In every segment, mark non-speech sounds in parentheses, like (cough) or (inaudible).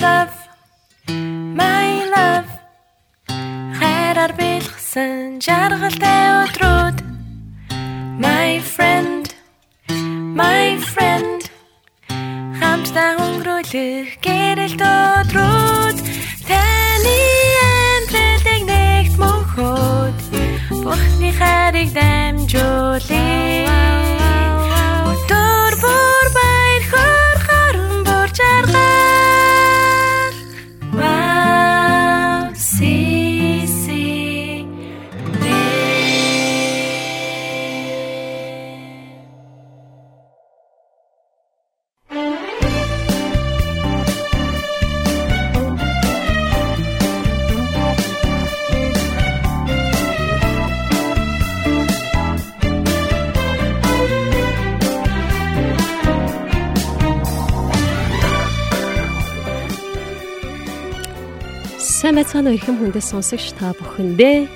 love my love. Хайраар бэлгсэн жаргалтай өдрүүд. My friend my friend. Хамтдаа өнгөрүүлэх гэрэлт өдрүүд. Таны амьдралыг нэгт мөнхөд Бурхны хайрыг дамжуулъя Сайн байцгаана уу эрхэм хүндэс сонсогч та бүхэндээ.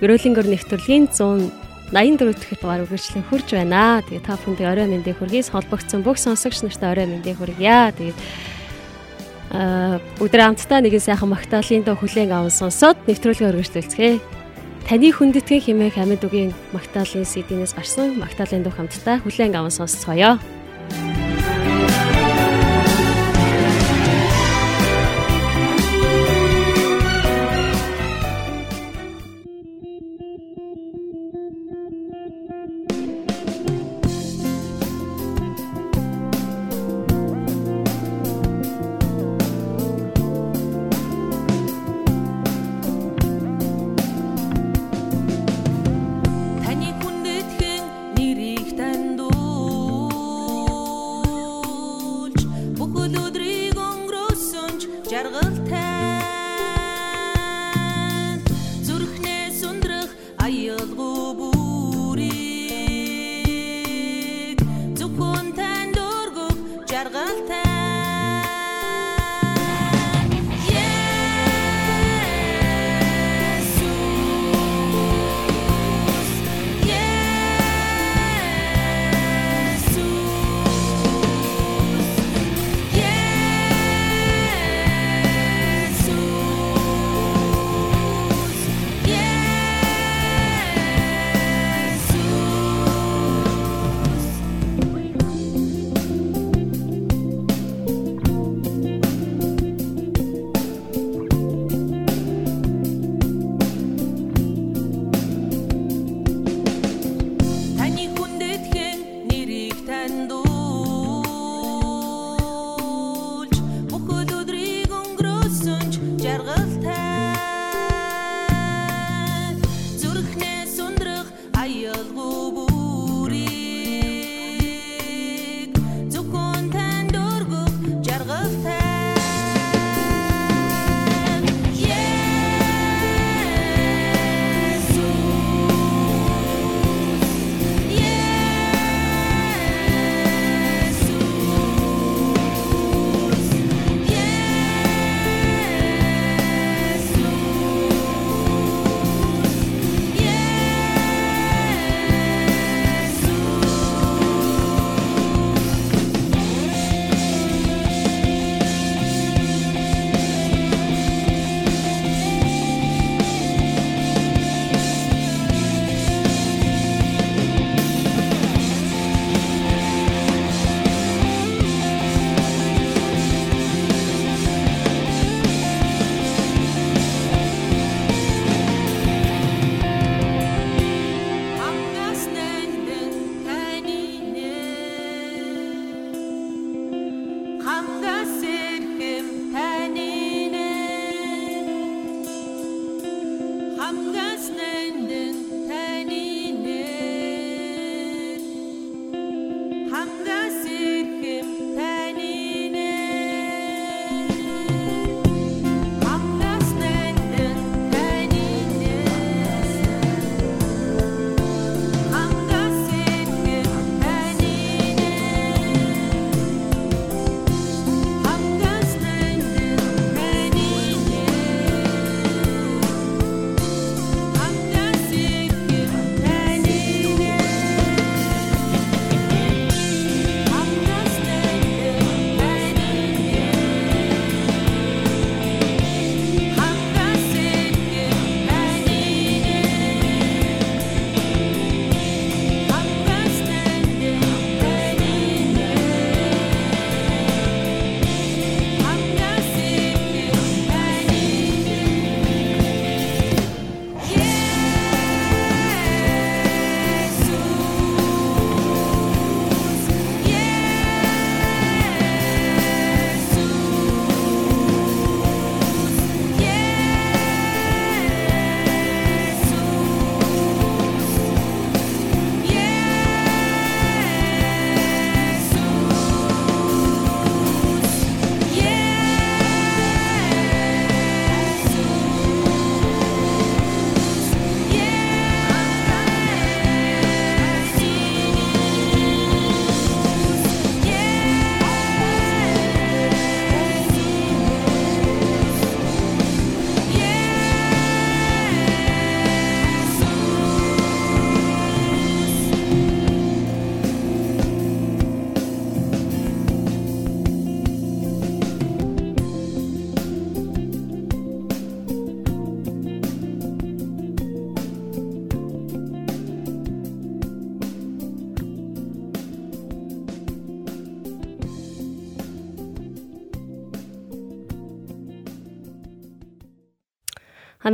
Ерөөлөнгөр нэвтрүүлгийн 184 дахь дугаар үргэлжлэн хурж байна. Тэгээ та бүхэндээ орой мэндийг хүргээс холбогдсон бүх сонсогч нартай орой мэндийг хүргье. Тэгээд аа өдөр амттай нэгэн сайхан магтаалын доо хүлээн аван сонсоод нэвтрүүлгээ үргэлжлүүлцгээе. Таны хүндэтгэн хэмээх амьд үгийн магтаалын CD-нээс гарсан магтаалын дуу хамтдаа хүлээн аван сонсцгоё.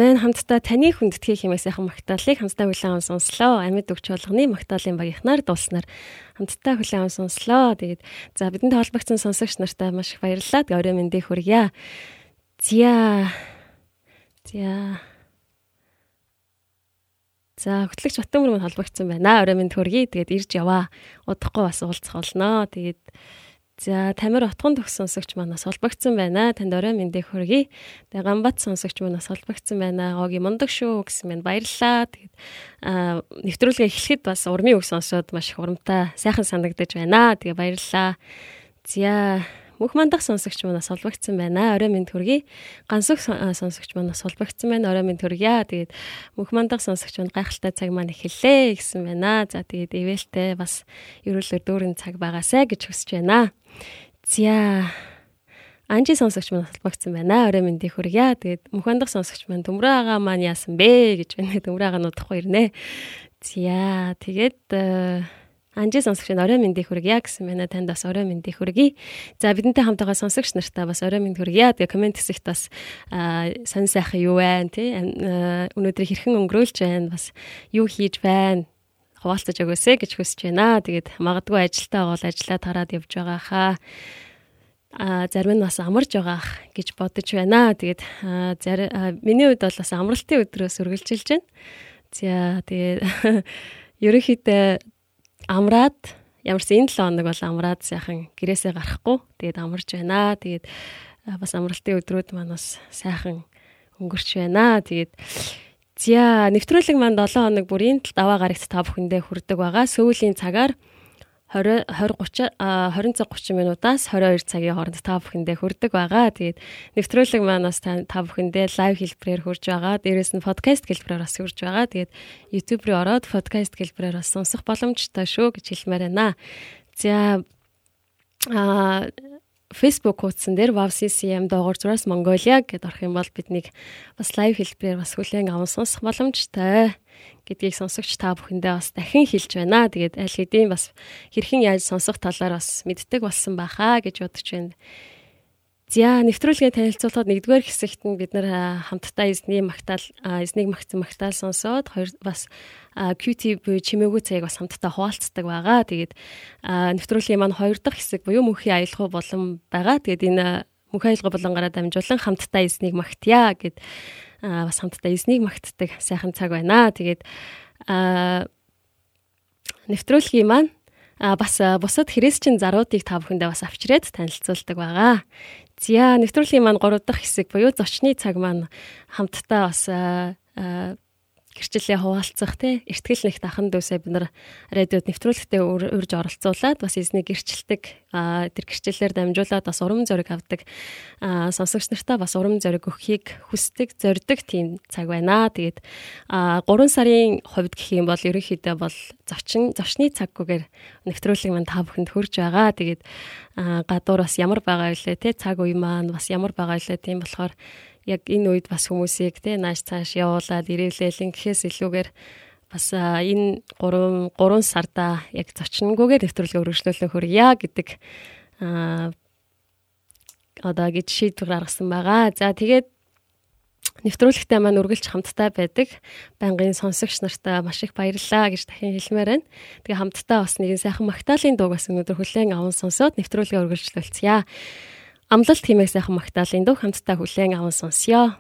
Амин хамтдаа таны хүндэтгэх хэмээх сайхан магтаалыг хамтдаа хүлээн аван сонслоо. Амьд өгч болгоны магтаалын багийнхнаар дуулснаар хамтдаа хүлээн аван сонслоо. Тэгээд за бидэнтэй холбогдсон сонсогч нартай маш их баярлалаа. Тэгээд орой мэндийг хүргье. Зя. Зя. За хөтлөгч Батөмөр мань холбогдсон байна. Орой мэнд хүргье. Тэгээд ирж яваа. Удахгүй бас уулзах болно. Тэгээд За Тамир утган төгс сонсогч манаас холбогдсон байна. Танд орой мэндийг хүргэе. Тэгээ Гамбат сонсогч манаас холбогдсон байна. Гоги мундаг шүү гэсэн мэн баярлалаа. Тэгээд аа нэвтрүүлгээ эхлэхэд бас урмын үг сонсоод маш их урамтай сайхан санагдаж байна. Тэгээ баярлалаа. За мөх мандах сонсогч манаас холбогдсон байна. Орой мэнд хүргэе. Гансүх сонсогч манаас холбогдсон байна. Орой мэнд хүргье. Тэгээд мөх мандах сонсогч манд гайхалтай цаг маань эхэллээ гэсэн байна. За тэгээд ивэлтэй бас ерөөлөөр дүүрэн цаг байгаасай гэж хүсэж байна. За Анжи сонсогч маань холбогдсон байна. Орой мэндийг хүргье. Тэгээд мөхөндөх сонсогч маань Төмрөө агаа маань яасан бэ гэж байна. Төмрөө агаа нуудахгүй ирнэ. За тэгээд Анжи сонсогч орой мэндийг хүргье гэсэн байна. Танд бас орой мэндийг хүргэе. За бидэнтэй хамт байгаа сонсогч нартаа бас орой мэнд хүргье. Тэгээ комент хэсэгт бас сонь сайхан юу байна тий. Өнөөдөр хэрхэн өнгөрөөлж байна. Бас юу хийж байна хуваалцаж өгөөсэй гэж хүсэж байна. Тэгээд магадгүй ажилтаа бол ажиллаа тараад явж байгаа хаа. А зарим нь бас амарж байгаа гэж бодож байна. Тэгээд зарим миний хувьд бол бас амралтын өдрөөс үргэлжилж байна. За тэгээд (laughs) ерөнхийдөө амраад ямарсан энэ 7 хоног бол амраад сайхан гэрээсээ гарахгүй. Тэгээд амарж байна. Тэгээд бас амралтын өдрүүд маань бас сайхан өнгөрч байна. Тэгээд За нэвтрүүлэг манд 7 хоног бүрийн даваа гарагт та бүхэндээ хүрдэг байгаа. Сүүлийн цагаар 20 20 30 20 цаг 30 минутаас 22 цагийн хооронд та бүхэндээ хүрдэг байгаа. Тэгээд нэвтрүүлэг маань бас та бүхэндээ лайв хэлбэрээр хүрж байгаа. Дээрээс нь подкаст хэлбэрээр бас хүрж байгаа. Тэгээд YouTube руу ороод подкаст хэлбэрээр бас сонсох боломжтой шүү гэж хэлмээр байна. За а Facebook хуудсан дээр WCCM доогоор зураас Mongolia гэдээ орох юм бол биднийг бас лайв хэлбэрээр бас хүлээн аван сонсох боломжтой гэдгийг сонсогч та бүхэндээ бас дахин хэлж байна. Тэгээд аль хэдийн бас хэрхэн яаж сонсох талаар бас мэддэг болсон байхаа гэж бодож байна. За нэвтрүүлгээ танилцуулахад нэгдүгээр хэсэгт нь бид нар хамтдаа эзний магтаал эзнийг магтсан магтаал сонсоод хоёр бас QT чимээгүй цагийг бас хамтдаа хуваалцдаг байгаа. Тэгээд нэвтрүүлгийн маань хоёр дахь хэсэг буюу мөнхийн аялал болон байгаа. Тэгээд энэ мөнхийн аялал болонгаараа дамжуулан хамтдаа эзнийг магтъя гэд бас хамтдаа эзнийг магтдаг сайхан цаг байна. Тэгээд нэвтрүүлгийн маань а бас бусад христчин заруудыг та бүхэндээ бас авчирээд танилцуулдаг байгаа. За нэвтрүүлгийн маань 3 дахь хэсэг буюу зочны цаг маань хамтдаа бас гэрчлэлээ хуваалцах тий эртгэл нэгт ахан дүүсээ бид нар радиод нэвтрүүлэгтээ урьж оролцуулаад бас эзний гэрчлэлдэг тэр гэрчлэлээр дамжуулаад бас урам зориг авдаг сонсогч нартаа бас урам зориг өгөхийг хүсдэг зорддог тийм цаг байна. Тэгээд 3 сарын хувьд гэх юм бол ерөнхийдөө бол зочин зочны цаггүйгээр нэвтрүүлэг маань та бүхэнд хүрж байгаа. Тэгээд гадуур бас ямар байгаа вэ те цаг үе маань бас ямар байгаа вэ тийм болохоор яг энэ үед бас хүмүүсийг те нааш цааш явуулаад ирээлээл гэхээс илүүгээр бас энэ 3 3 сарда яг зочингүйгээр нэвтрүүлгээ өргөжлүүлэн хүргье гэдэг одоо гэж шийдвэр гаргасан байгаа. За тэгээд нэвтрүүлэгтээ маань үргэлж хамтдаа байдаг. Байнгын сонсогч нартаа маш их баярлалаа гэж дахин хэлмээр байна. Тэгээ хамтдаа бас нэгэн сайхан магтаалын дууг бас өнөөдөр хүлээн аван сонсоод нэвтрүүлгээ үргэлжлүүлцгээе. Амлалт хэмээх сайхан магтаалын дуу хамтдаа хүлээн аван сонсё.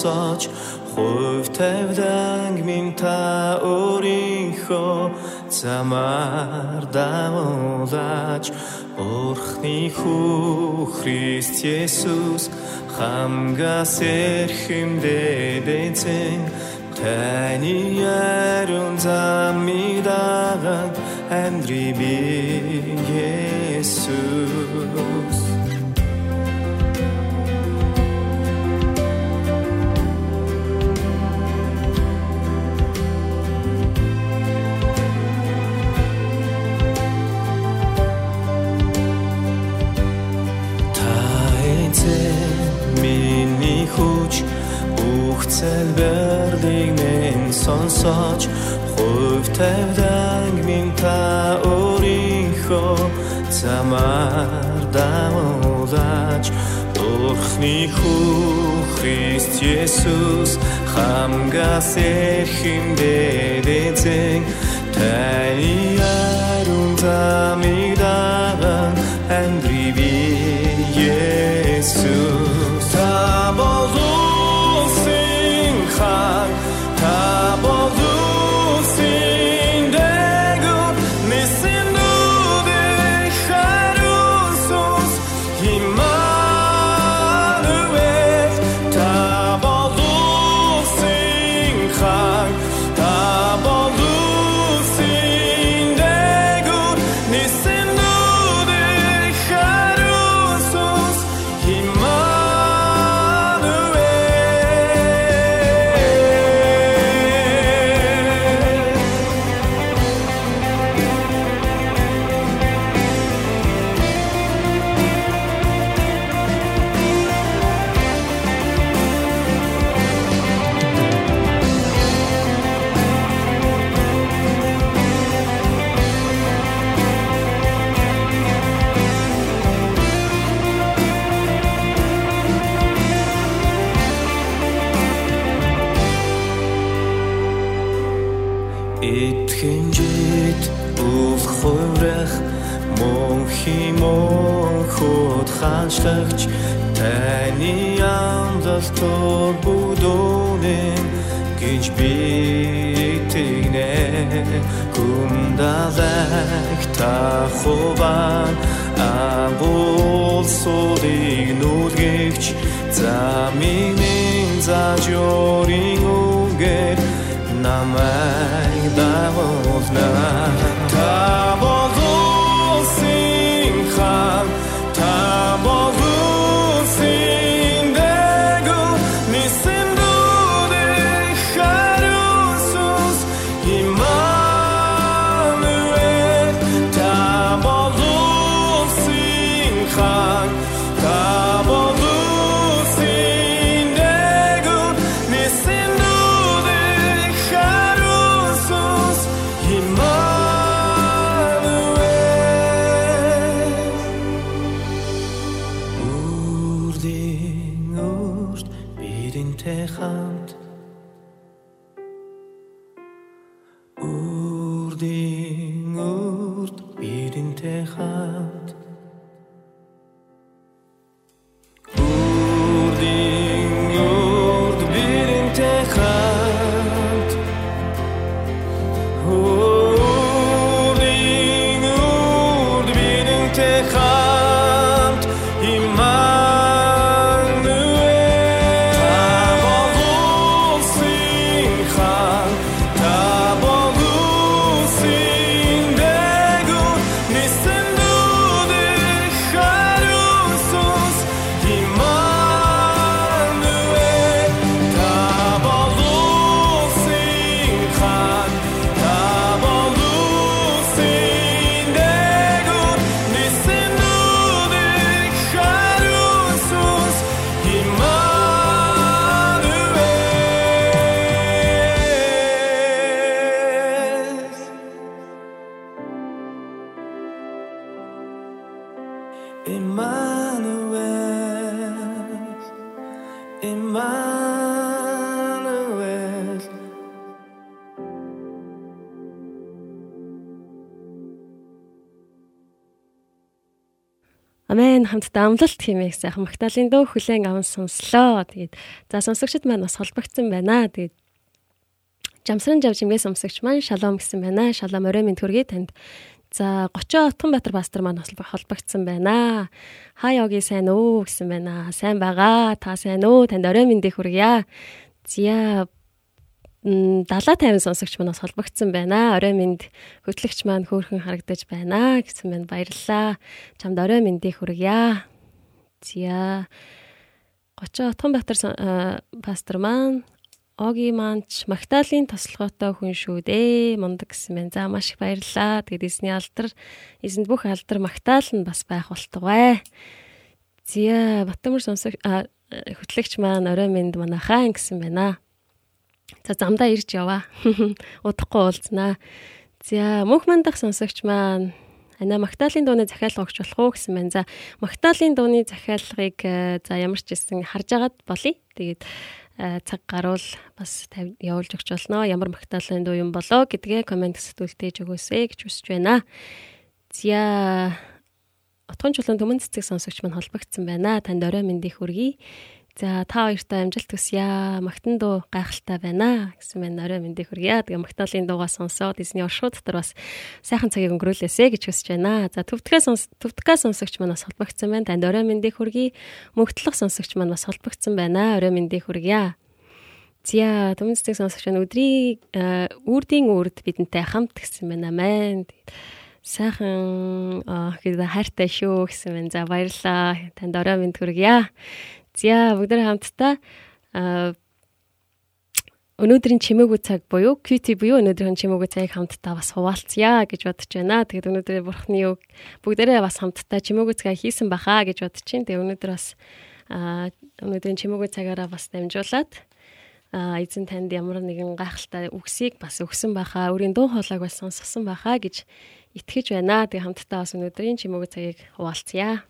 Минь сонсож хувь тавьдаг минь та өөрийнхөө замаар давуулаач. Орхны хүү Христ Есүс хамгаас эрхэмдээ дэцэн таны ярун замыг дагаад амьдрий би Есүс залбирлыг минь сонсож хувь тавьдаг минь та өөрийнхөө замаар давуулаач Орхны хүү Христ Есүс хамгаас эрхэмдээ дэзэн таны ярун замыг даган амьдрий би Есүс хаанчлагч таны амлалтууд бүдүүнэн гэж би тэгнэ. Күндалэг та хуван агуул сулыг нүлгэгч замийн зажорын үгээр намайг давуулна хамтдаа амлалт хэмээх сайхан Магдалины дөө хүлэн аван сонслоо. Тэгээд за сонсогчд маань бас холбогдсон байна. Тэгээд Жамсран жав жимгээ сонсогч маань шалом гэсэн байна. Шалом орой минь төргий танд. За 30 Отгонбаатар пастор маань бас холбогдсон байна. Хаа yogi сайн уу гэсэн байна. Сайн байгаа. Та сайн уу? Танд орой мэндийг хүргье. Зя далаа тайван сонсогч манаас холбогдсон байна. Орой минь хөтлөгч маань хөөрхөн харагдаж байна гэсэн байна. Баярлалаа. Чамд орой мэндийг хүргье. Зя 30 Отгонбаатар пастор маань Оги манч Магдалины тослогоотой хүн шүү дээ. Мундаг гэсэн байна. За маш их баярлалаа. Тэгээд эзний алдар эзэнд бүх алдар Магдал нь бас байх болтугай. Зя Батмөр сонсог хөтлөгч маань орой минь манайхаа гэсэн байна. За замдаа ирж яваа. (laughs) Удахгүй уулзнаа. За мөнх мандах сонсогч маань Ана Магдалины дууны захиалга өгч болох уу гэсэн байна. За Магдалины дууны захиалгыг э, за ямар ч гэсэн харж агаад болъё. Тэгээд Э, цаг гаруул бас явуулж өгч болно. Ямар магтаалын дуу юм болоо гэдгээ комент сэтгүүлтээж өгөөсэй гэж хүсэж байна. Зя Отгон чулуун төмөн цэцэг сонсогч маань холбогдсон байна. Танд орой мэндийг хүргэе. За та хоёртай амжилт хүсье. Магтан дуу гайхалтай байна гэсэн мэн орой мэндийг хүргье. Тэгээ магтаалын дуугаа сонсоод эзний оршууд дотор бас сайхан цагийг өнгөрүүлээсэй гэж хүсэж байна. За төвдгөө сонс төвдгөө сонсогч маань бас холбогдсон байна. Танд орой мэндийг хүргье. Мөгтлөх сонсогч маань бас холбогдсон байна. Орой мэндийг хүргье. Зя төмөнцөг сонсогч маань өдрийн үрдийн үрд бидэнтэй хамт гэсэн байна. Амен. Сайхан гэдэг хайртай шүү гэсэн байна. За баярлалаа. Танд орой мэнд хүргье. За бүгдээ хамтдаа өнөөдрийн чимээгүй цаг буюу QT буюу өнөөдрийн чимээгүй цагийг хамтдаа бас хуваалцъя гэж бодож байна. Тэгээд өнөөдөр бурхны үг бүгдээрээ бас хамтдаа чимээгүй цагаа хийсэн баха гэж бодож чинь. Тэгээд өнөөдөр бас өнөөдрийн чимээгүй цагаараа бас дамжуулаад эзэн танд ямар нэгэн гайхалтай үгсийг бас өгсөн баха, өөрийн дуу хоолойг бас сонсгосон баха гэж итгэж байна. Тэгээд хамтдаа бас өнөөдрийн чимээгүй цагийг хуваалцъя.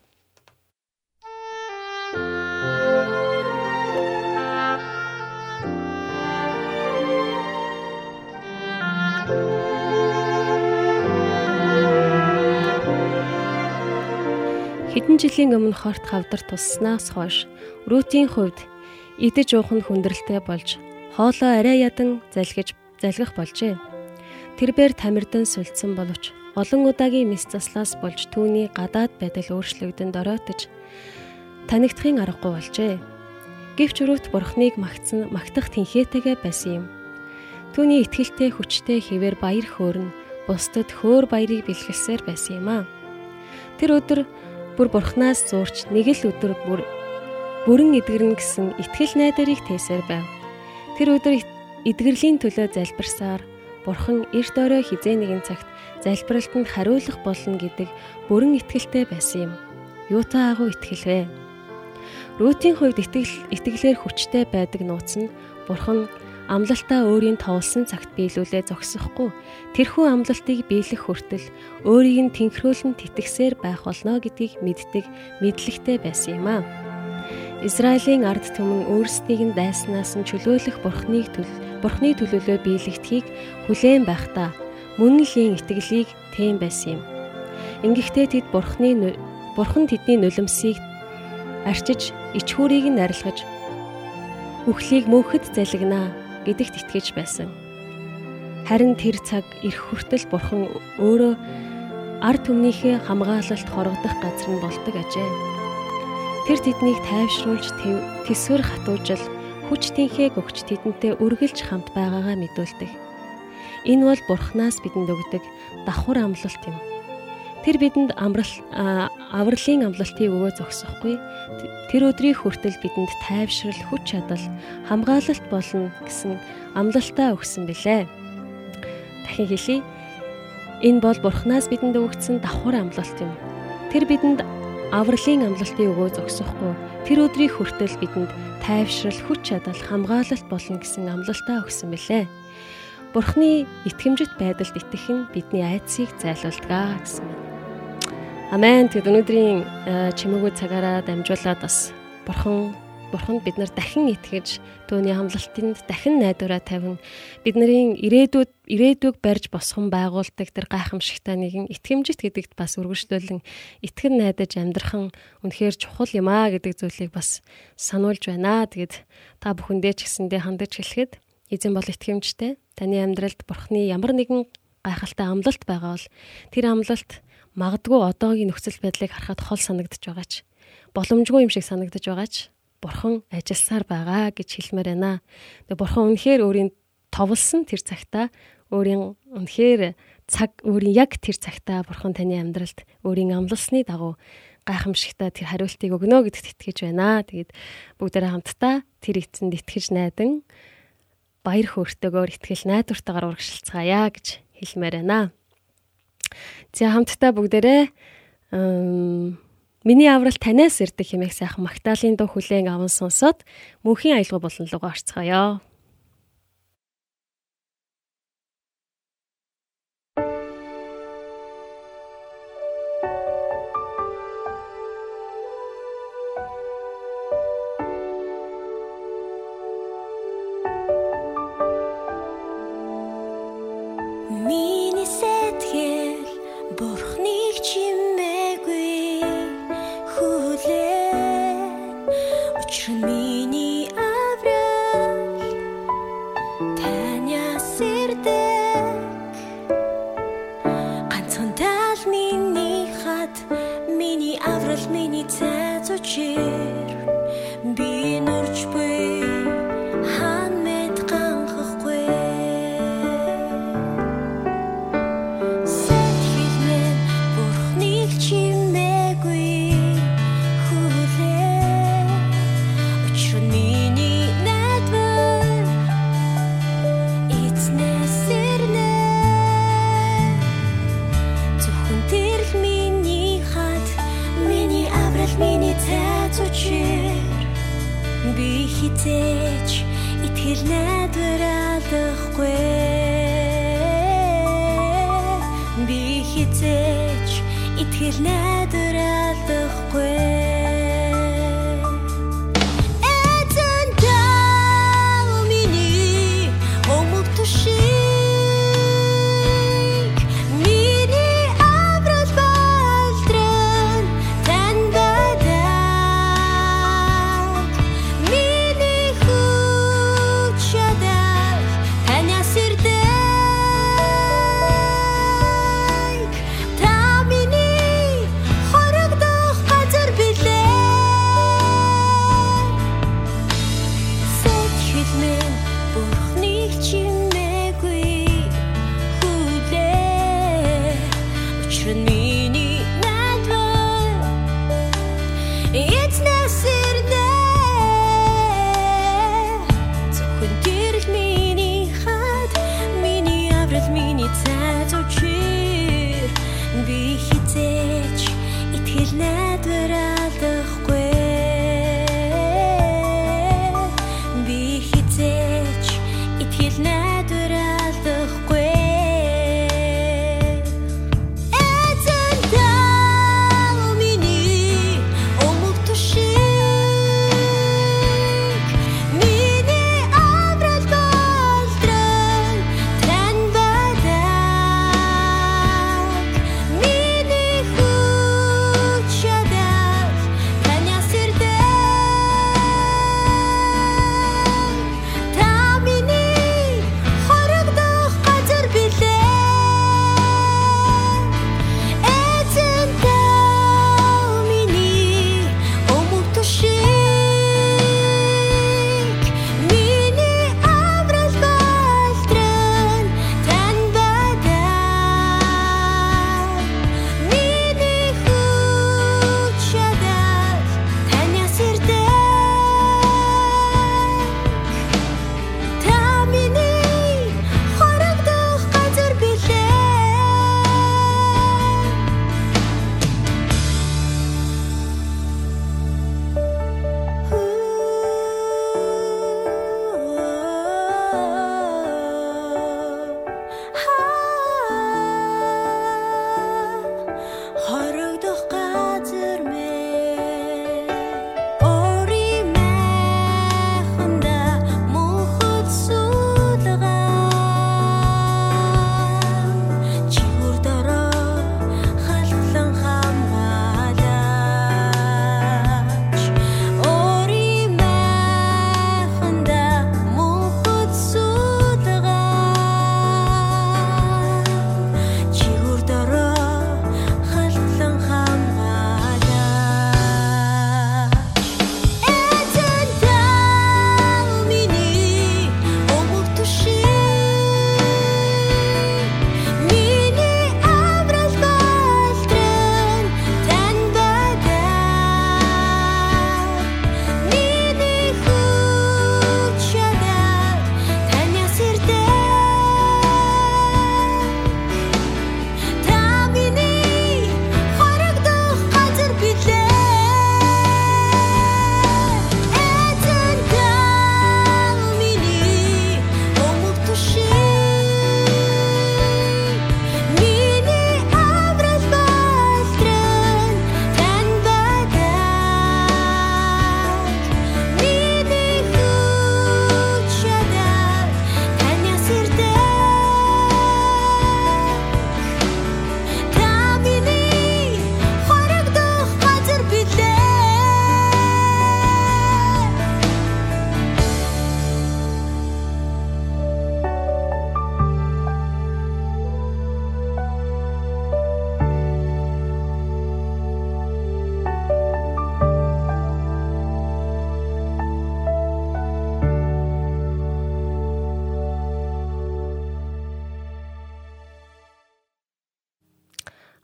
Хэдэн жилийн өмнө хорт хавдар тусснаас хойш Рутийн хувьд идэж уух нь хүндрэлтэй болж хоолоо арай ядан залгиж залгах болжээ. Тэрбээр тамирдан сулцсан боловч олон удаагийн мэс заслаас болж түүний гадаад байдал өөрчлөгдөн дороотож танигдахын аргагүй болжээ. Гэвч өрөөт бурхныг магтсан магтах тэнхээтэйгээ байсан юм. Түүний итгэлтэй хүчтэй хിവэр баяр хөөрн бусдад хөөр баярыг бэлгэлсээр байсан юм а. Тэр өдөр бүр бурхнаас зуурч нэг л өдөр бүр бүрэн эдгэрнэ гэсэн итгэл найдварыг тээсээр байв. Тэр өдөр эдгэрлийн төлөө залбирсаар бурхан эрт орой хизээ нэгэн цагт залбиралтанд хариулах болно гэдэг бүрэн итгэлтэй байсан юм. Юутай агуу итгэлвэ? Рутийн хувьд итгэл итгэлээр хүчтэй байдаг нууц нь бурхан амлалтаа өөрийн товлсон цагт биелүүлээ зогсохгүй тэрхүү амлалтыг биелэх хүртэл өөрийг нь тэнхрүүлэн тэтгсээр байх болно гэдгийг мэддэг мэдлэгтэй байсан юм а. Израилийн ард түмэн өөрсдийг нь дайснаас нь чөлөөлөх бурхныг төл бурхны төлөөлөө биелэгдэхийг хүлээн байхдаа мөн л ин итгэлийг тэм байсан юм. Ингэхдээ тэд бурхны бурхан тэдний нулимсыг арчиж ичхүүрийг нь арилгаж үхлийг мөнхөд залгинаа гэдэгт итгэж байсан. Харин тэр цаг ирэх хүртэл бурхан өөрөө ард түмнийхээ хамгаалалт хорогдох газар нь болдог ажээ. Тэр тэднийг тайвшруулж тэсвэр хатуужил хүч тэнхээ өгч тэдэнтэй үргэлж хамт байгаагаа мэдүүлдэг. Энэ бол бурхнаас бидэнд өгдөг давхар амлалт юм. Тэр бидэнд амрал авралын амлалтыг өгөө зогсохгүй. Тэр өдрийг хүртэл бидэнд тайвшрал, хүч чадал, хамгаалалт болно гэсэн амлалтаа өгсөн билээ. Дахин хэлье. Энэ бол Бурханаас бидэнд өгсөн давхар амлалт юм. Тэр бидэнд авралын амлалтыг өгөө зогсохгүй. Тэр өдрийг хүртэл бидэнд тайвшрал, хүч чадал, хамгаалалт болно гэсэн амлалтаа өгсөн билээ. Бурхны итгэмжит байдалд итгэх нь бидний айдсыг зайлуулдаг гэсэн юм. Амен. Тэгэд өнөөдрийн э, чимээгүй цагаараа дамжуулаад бас бурхан Бурханд бид нар дахин итгэж түүний хамлалтанд дахин найдвараа тавин бидний ирээдүйд ирээдүйг барьж босгон байгуулдаг тэр гайхамшигтай нэгэн итгэмжит гэдэгт бас үргэлжлүүлэн итгэн найдаж амьдрах нь үнэхээр чухал юм аа гэдэг зүйлийг бас сануулж байна. Тэгэд та бүхэндээ ч гэсэндээ хандаж хэлэхэд эзэн бол итгэмжтэй. Таны амьдралд Бурхны ямар нэгэн гайхалтай амлалт байгаа бол тэр амлалт магадгүй одоогийн нөхцөл байдлыг харахад хол санагдаж байгаа ч боломжгүй юм шиг санагдаж байгаа ч бурхан ажилласаар байгаа гэж хэлмээр байна. Тэгээ бурхан үнэхээр өөрийн товлсон тэр цагтаа өөрийн үнэхээр цаг өөрийн яг тэр цагтаа бурхан таны амьдралд өөрийн амлалсны дагуу гайхамшигтай тэр хариултыг өгнө гэдэгт итгэж байна. Тэгээд бүгдээрээ хамтдаа тэр эцэнд итгэж найдан баяр хөөртэйгээр итгэл найдвартайгаар урагшилцгаая гэж хэлмээр байна. За хамтдаа бүгдээрээ Миний аврал танаас ирдэг хэмээх сайхан Магдалины дуу хүлээн аван сонсоод мөнхийн аялал болон руу орцгоё.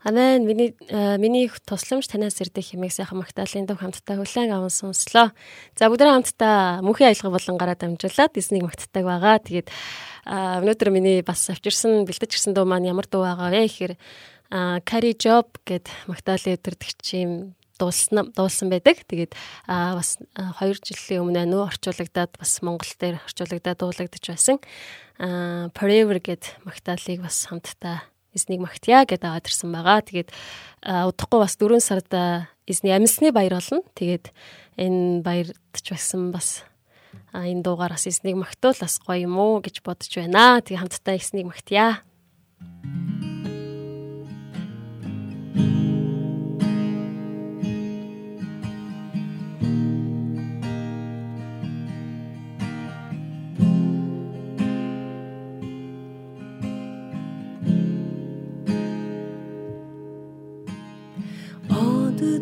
Амен миний э, миний тусламж танаас ирдэг хэмээх сайхан магтаалын дуу хамтдаа хүлээн аван сонслоо. За бүгдээ хамтдаа мөнхийн аялга болон гараа дамжуулаад эснийг магтдаг байгаа. Тэгээд өнөөдөр миний бас авчирсан бэлдэж гисэн дуу маань ямар дуу байгаа вэ гэхээр Carry Job гэд магтаалын өдөртөгчийн дуулсан дуулсан байдаг. Тэгээд а бас 2 жилийн өмнө нөө орчуулагдаад бас Монгол дээр орчуулагдаад дуулагдж байсан. а Forever гэд магтаалыг бас хамтдаа эзнийг магтъя гэдээ аваад ирсэн байгаа. Тэгээд удахгүй бас 4 сард эзний амьсны баяр болно. Тэгээд энэ баярд ч байсан бас энэ дуугаар бас эзнийг магтуул бас гоё юм уу гэж бодож байна. Тэгээ хамтдаа эзнийг магтъя.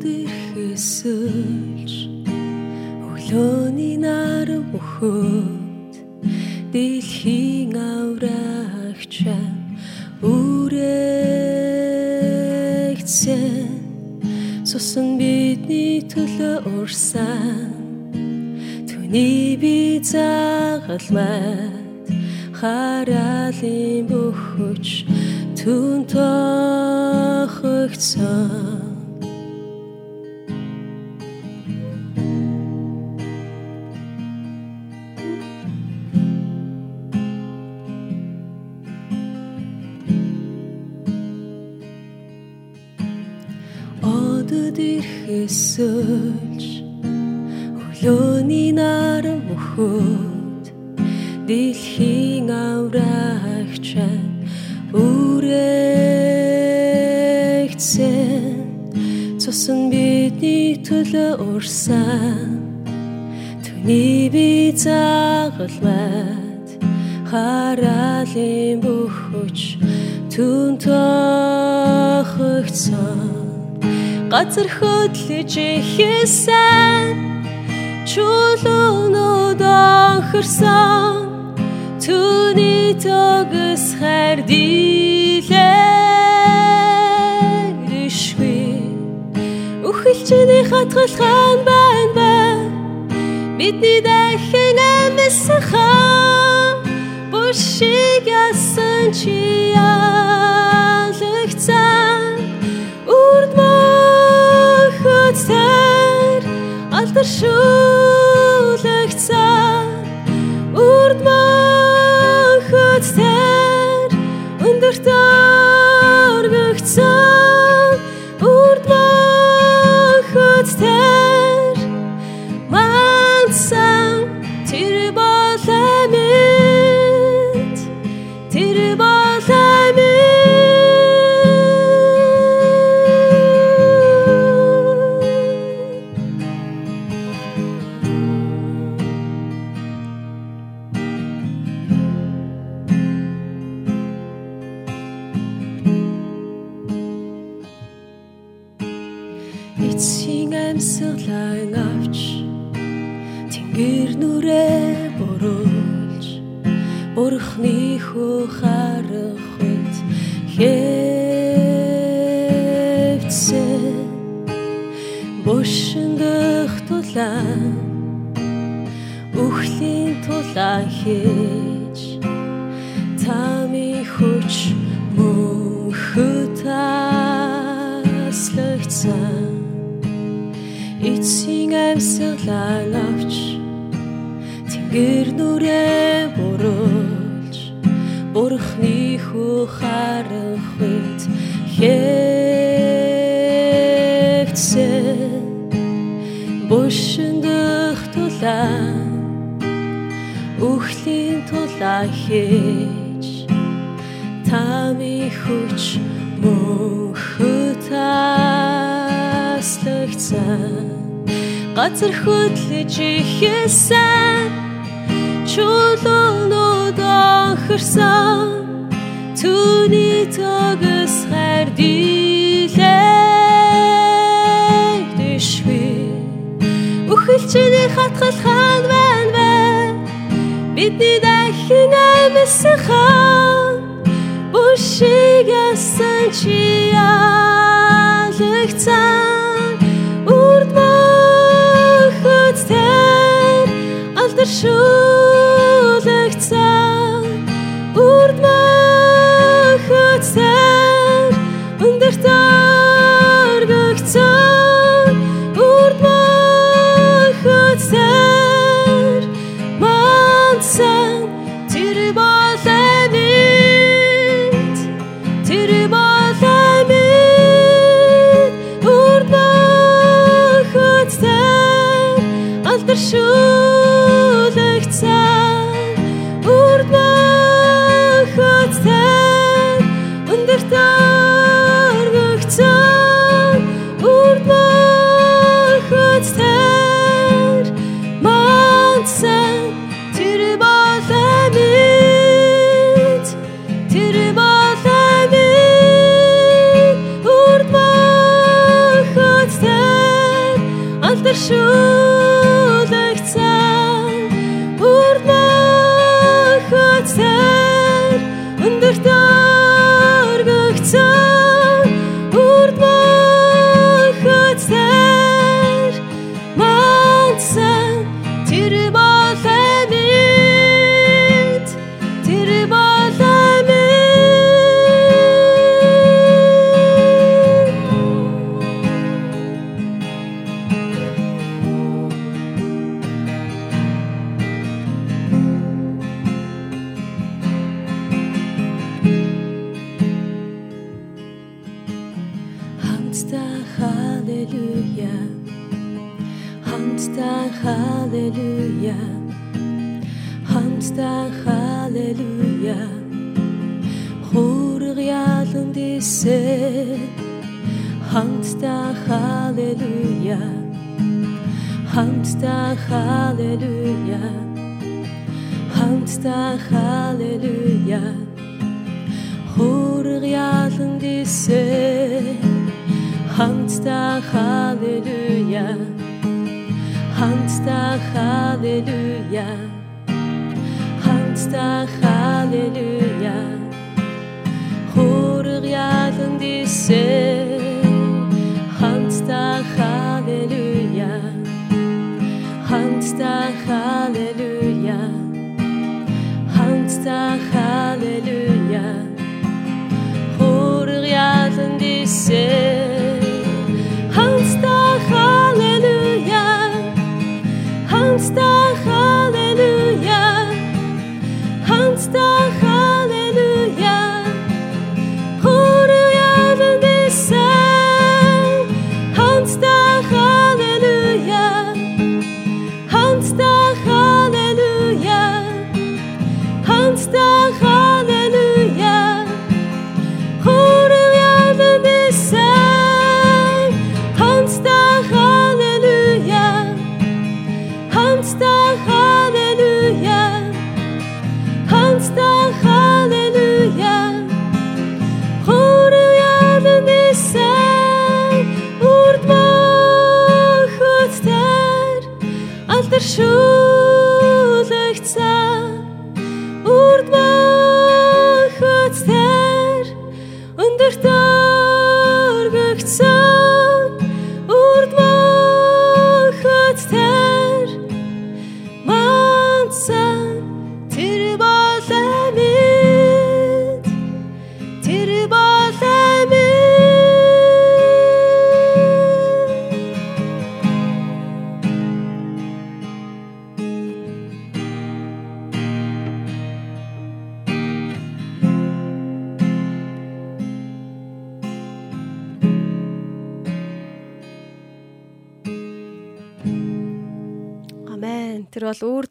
Өсөж өглөөний нар мөхөд дэлхийн аврагч үрэгцэн сусан бидний төлөө урсан түүний би загалмайд хараалын бөхөж түн тохогцсон өсөж өглөөний нар мөхөд дэлхийн аврагч үрэгцэн цусан бидний төлөө урсан түүний би загалмайд хараалын бүхөж түн тохогцсон газар хөдлөж ихэсэн чулуунууд анхарсан түүний тогс хайр дийлэршгүй үхэлчний хатгалхан байна бай бидний дахин амьсахаа бушиг ясан чи ялагцсан хөцөр алдар шүүлэгцэн үрд мөхөцөр өндөрт газар хөдлөж ихэсэн чулуунууд анхарсан түүний төгс хайр дийлэгдэшгүй үхэлчний хатгал хаан байна вэ бидний дахин амьсан хаан. Бүшиг ясан чи ялагцаа 出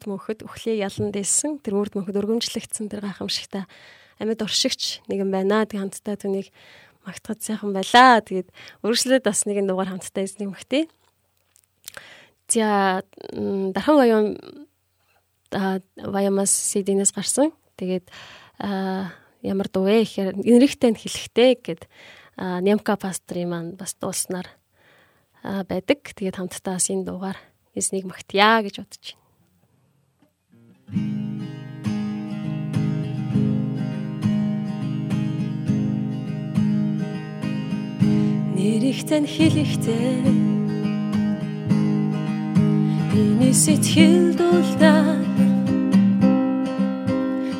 үрд мөнхөд өхлийн ялан дэлсэн тэр үрд мөнхөд өргөмжлөгдсөн тэр гайхамшигтай амьд оршигч нэгэн байна. Тэг хамтдаа түүнийг магтахад сайхан байлаа. Тэгээд үргэлжлээд бас нэгэн дугаар хамтдаа эзнийг магтъя. За дархан баян баямас сидинес гарсан. Тэгээд ямар дуу вэ гэхээр энэрэгтэй нь хэлэхтэй гэд нямка пастрын маань бас дуулснаар байдаг. Тэгээд хамтдаа бас энэ дуугаар эзнийг магтъя гэж бодож байна. Нэрхтэн хилэгтэн Миний сэтгэл дулдаан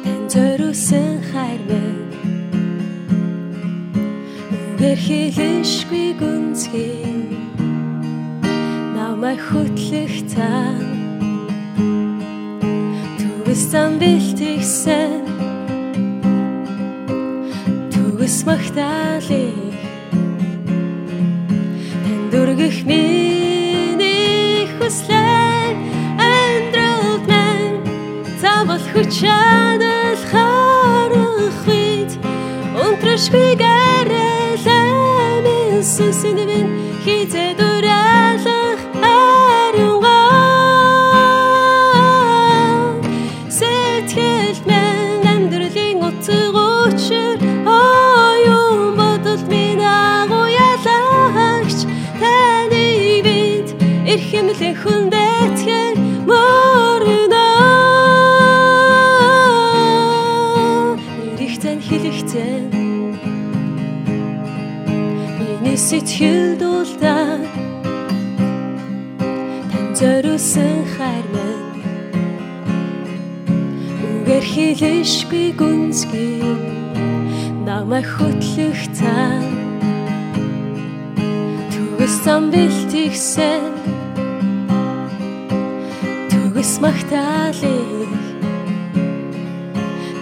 Тэн зориулсан хайр минь Үгээр хэлэшгүй гүнзгий. Намайг хөтлөх цаа Зам бэлтгэсэн Түгэс магтаалыг Танд үргэх миний хүслээ Амьдралд мэн. Завал хүч чадал харах үед Унтрашгүй гэрэлэн Иесусийн нэрээр эрхэмлэн хүндэтгэр морно Ирихтэн хэлихтэн Миний сэтгэл дулдаа Тань зориулсан хайр минь Үгээр хэлэшгүй гүнзгий. Намайг хөтлөх та Түгэс зам бэлтгэсэн Түгэс магтаалыг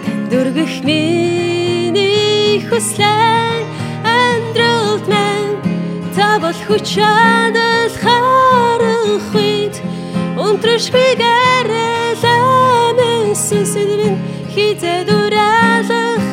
Танд үргэх миний хүслээ Амьдралд мэн. Та бол хүч чадал харах үед Унтрашгүй гэрэлэм Иесусийн хизээ дураалах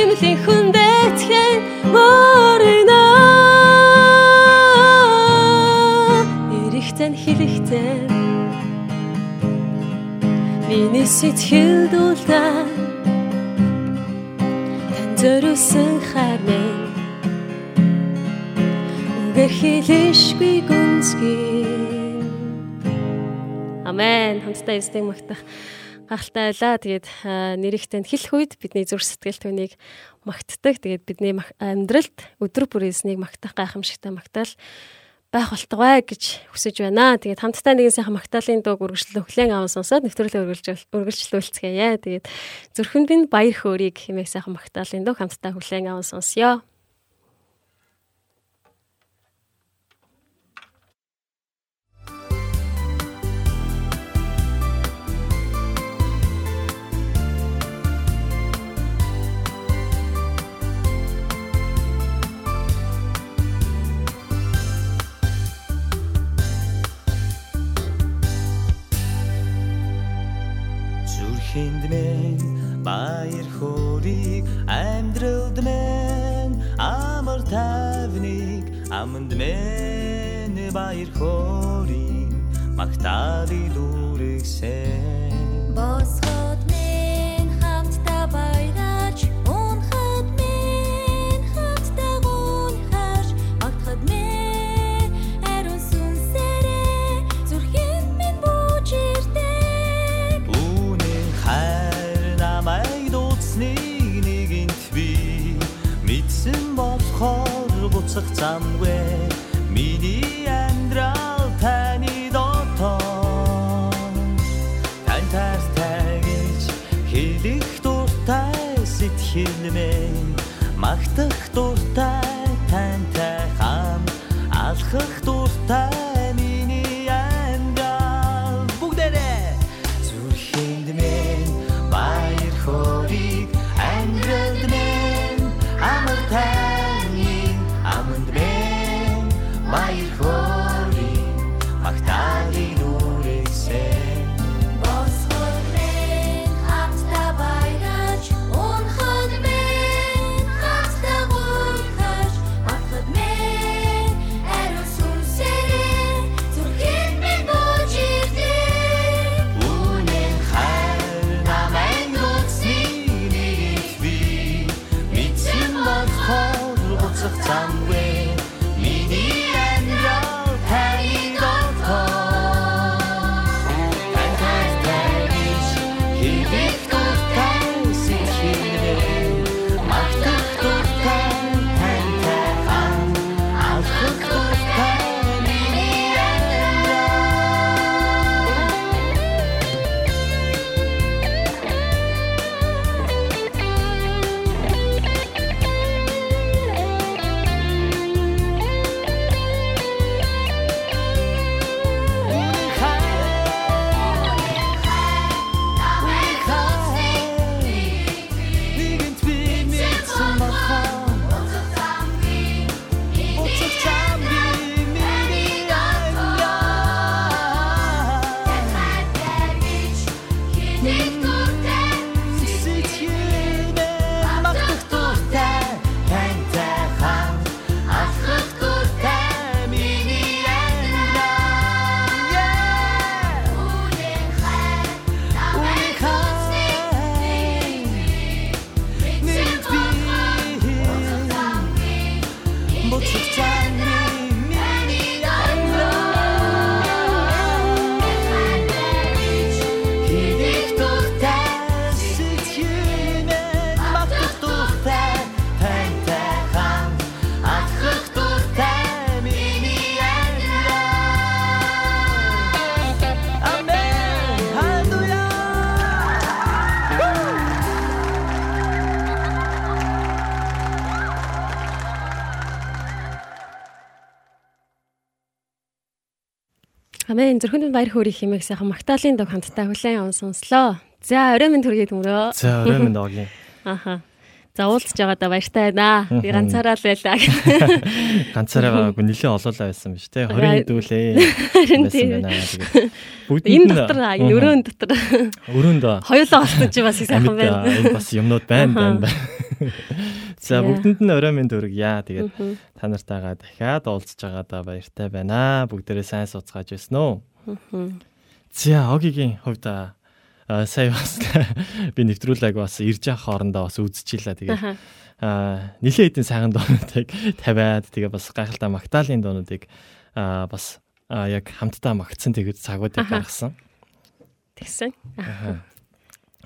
эрхэмлэн хүндэтгэн морно Эрэхтэн хэлэхтэн Миний сэтгэл дулдаа Тань зориулсан хайр минь Үгээр хэлэшгүй гүнзгий. Амен. Хамтдаа эзнийг магтах гахалтай байлаа. Тэгээд нэрэгтэнд хэлэх үед бидний зүрх сэтгэл түүнийг магтдаг. Тэгээд бидний амьдралд өдөр бүр эзнийг магтах гайхамшигтай магтаал байх болтугай гэж хүсэж байна. Тэгээд хамтдаа нэгэн сайхан магтаалын дууг үргэлжлэн хүлээн аван сонсоод нэвтрүүлэг үргэлжлүүл үргэлжлүүлцгээе. Тэгээд зүрхэнд минь баяр хөөргийг хэмээх сайхан магтаалын дуу хамтдаа хүлээн аван сонсё. Зүрхэнд мэн баяр хөөргийг амьдралд мэн амар тайвныг аманд мэн баяр хөөргийг магтаали дүрэгсэн Амийн зөвхөн баяр хөөрийн хэмээх сайхан Магдалины дог хамтдаа хүлээн аван сонслоо. За орой минь төргий төмрөө. За орой минь доогийн. Аха. За уулзж байгаадаа баяртай байна. Би ганцаараа л байлаа. (laughs) Ганцаараа байгаагүй нэлээд олоолаа байсан биз дээ. 20 дүүлээ. Байсан байна. Энэ дотор энэ өрөөнд дотор өрөөнд хоёулаа олсон чи бас их сайхан байна. энэ бас юмнууд байна байна байна. (laughs) За бүгдэнд нь орой минь төргийа. Тэгээд та нартайгаа дахиад уулзж байгаадаа баяртай байна. Бүгдээрээ сайн суцгааж байсан уу? За огийн хувьд а а, сая бас (laughs) би нэвтрүүлэг бас ирж явах хоорондоо бас үзчихлээ. Тэгээд нилээ хэдэн сайхан дуунуудыг (laughs) тавиад тэгээ бас гайхалтай магтаалын дуунуудыг бас яг хамтдаа магтсан тэгээд цагуудыг гаргасан. Тэгсэн.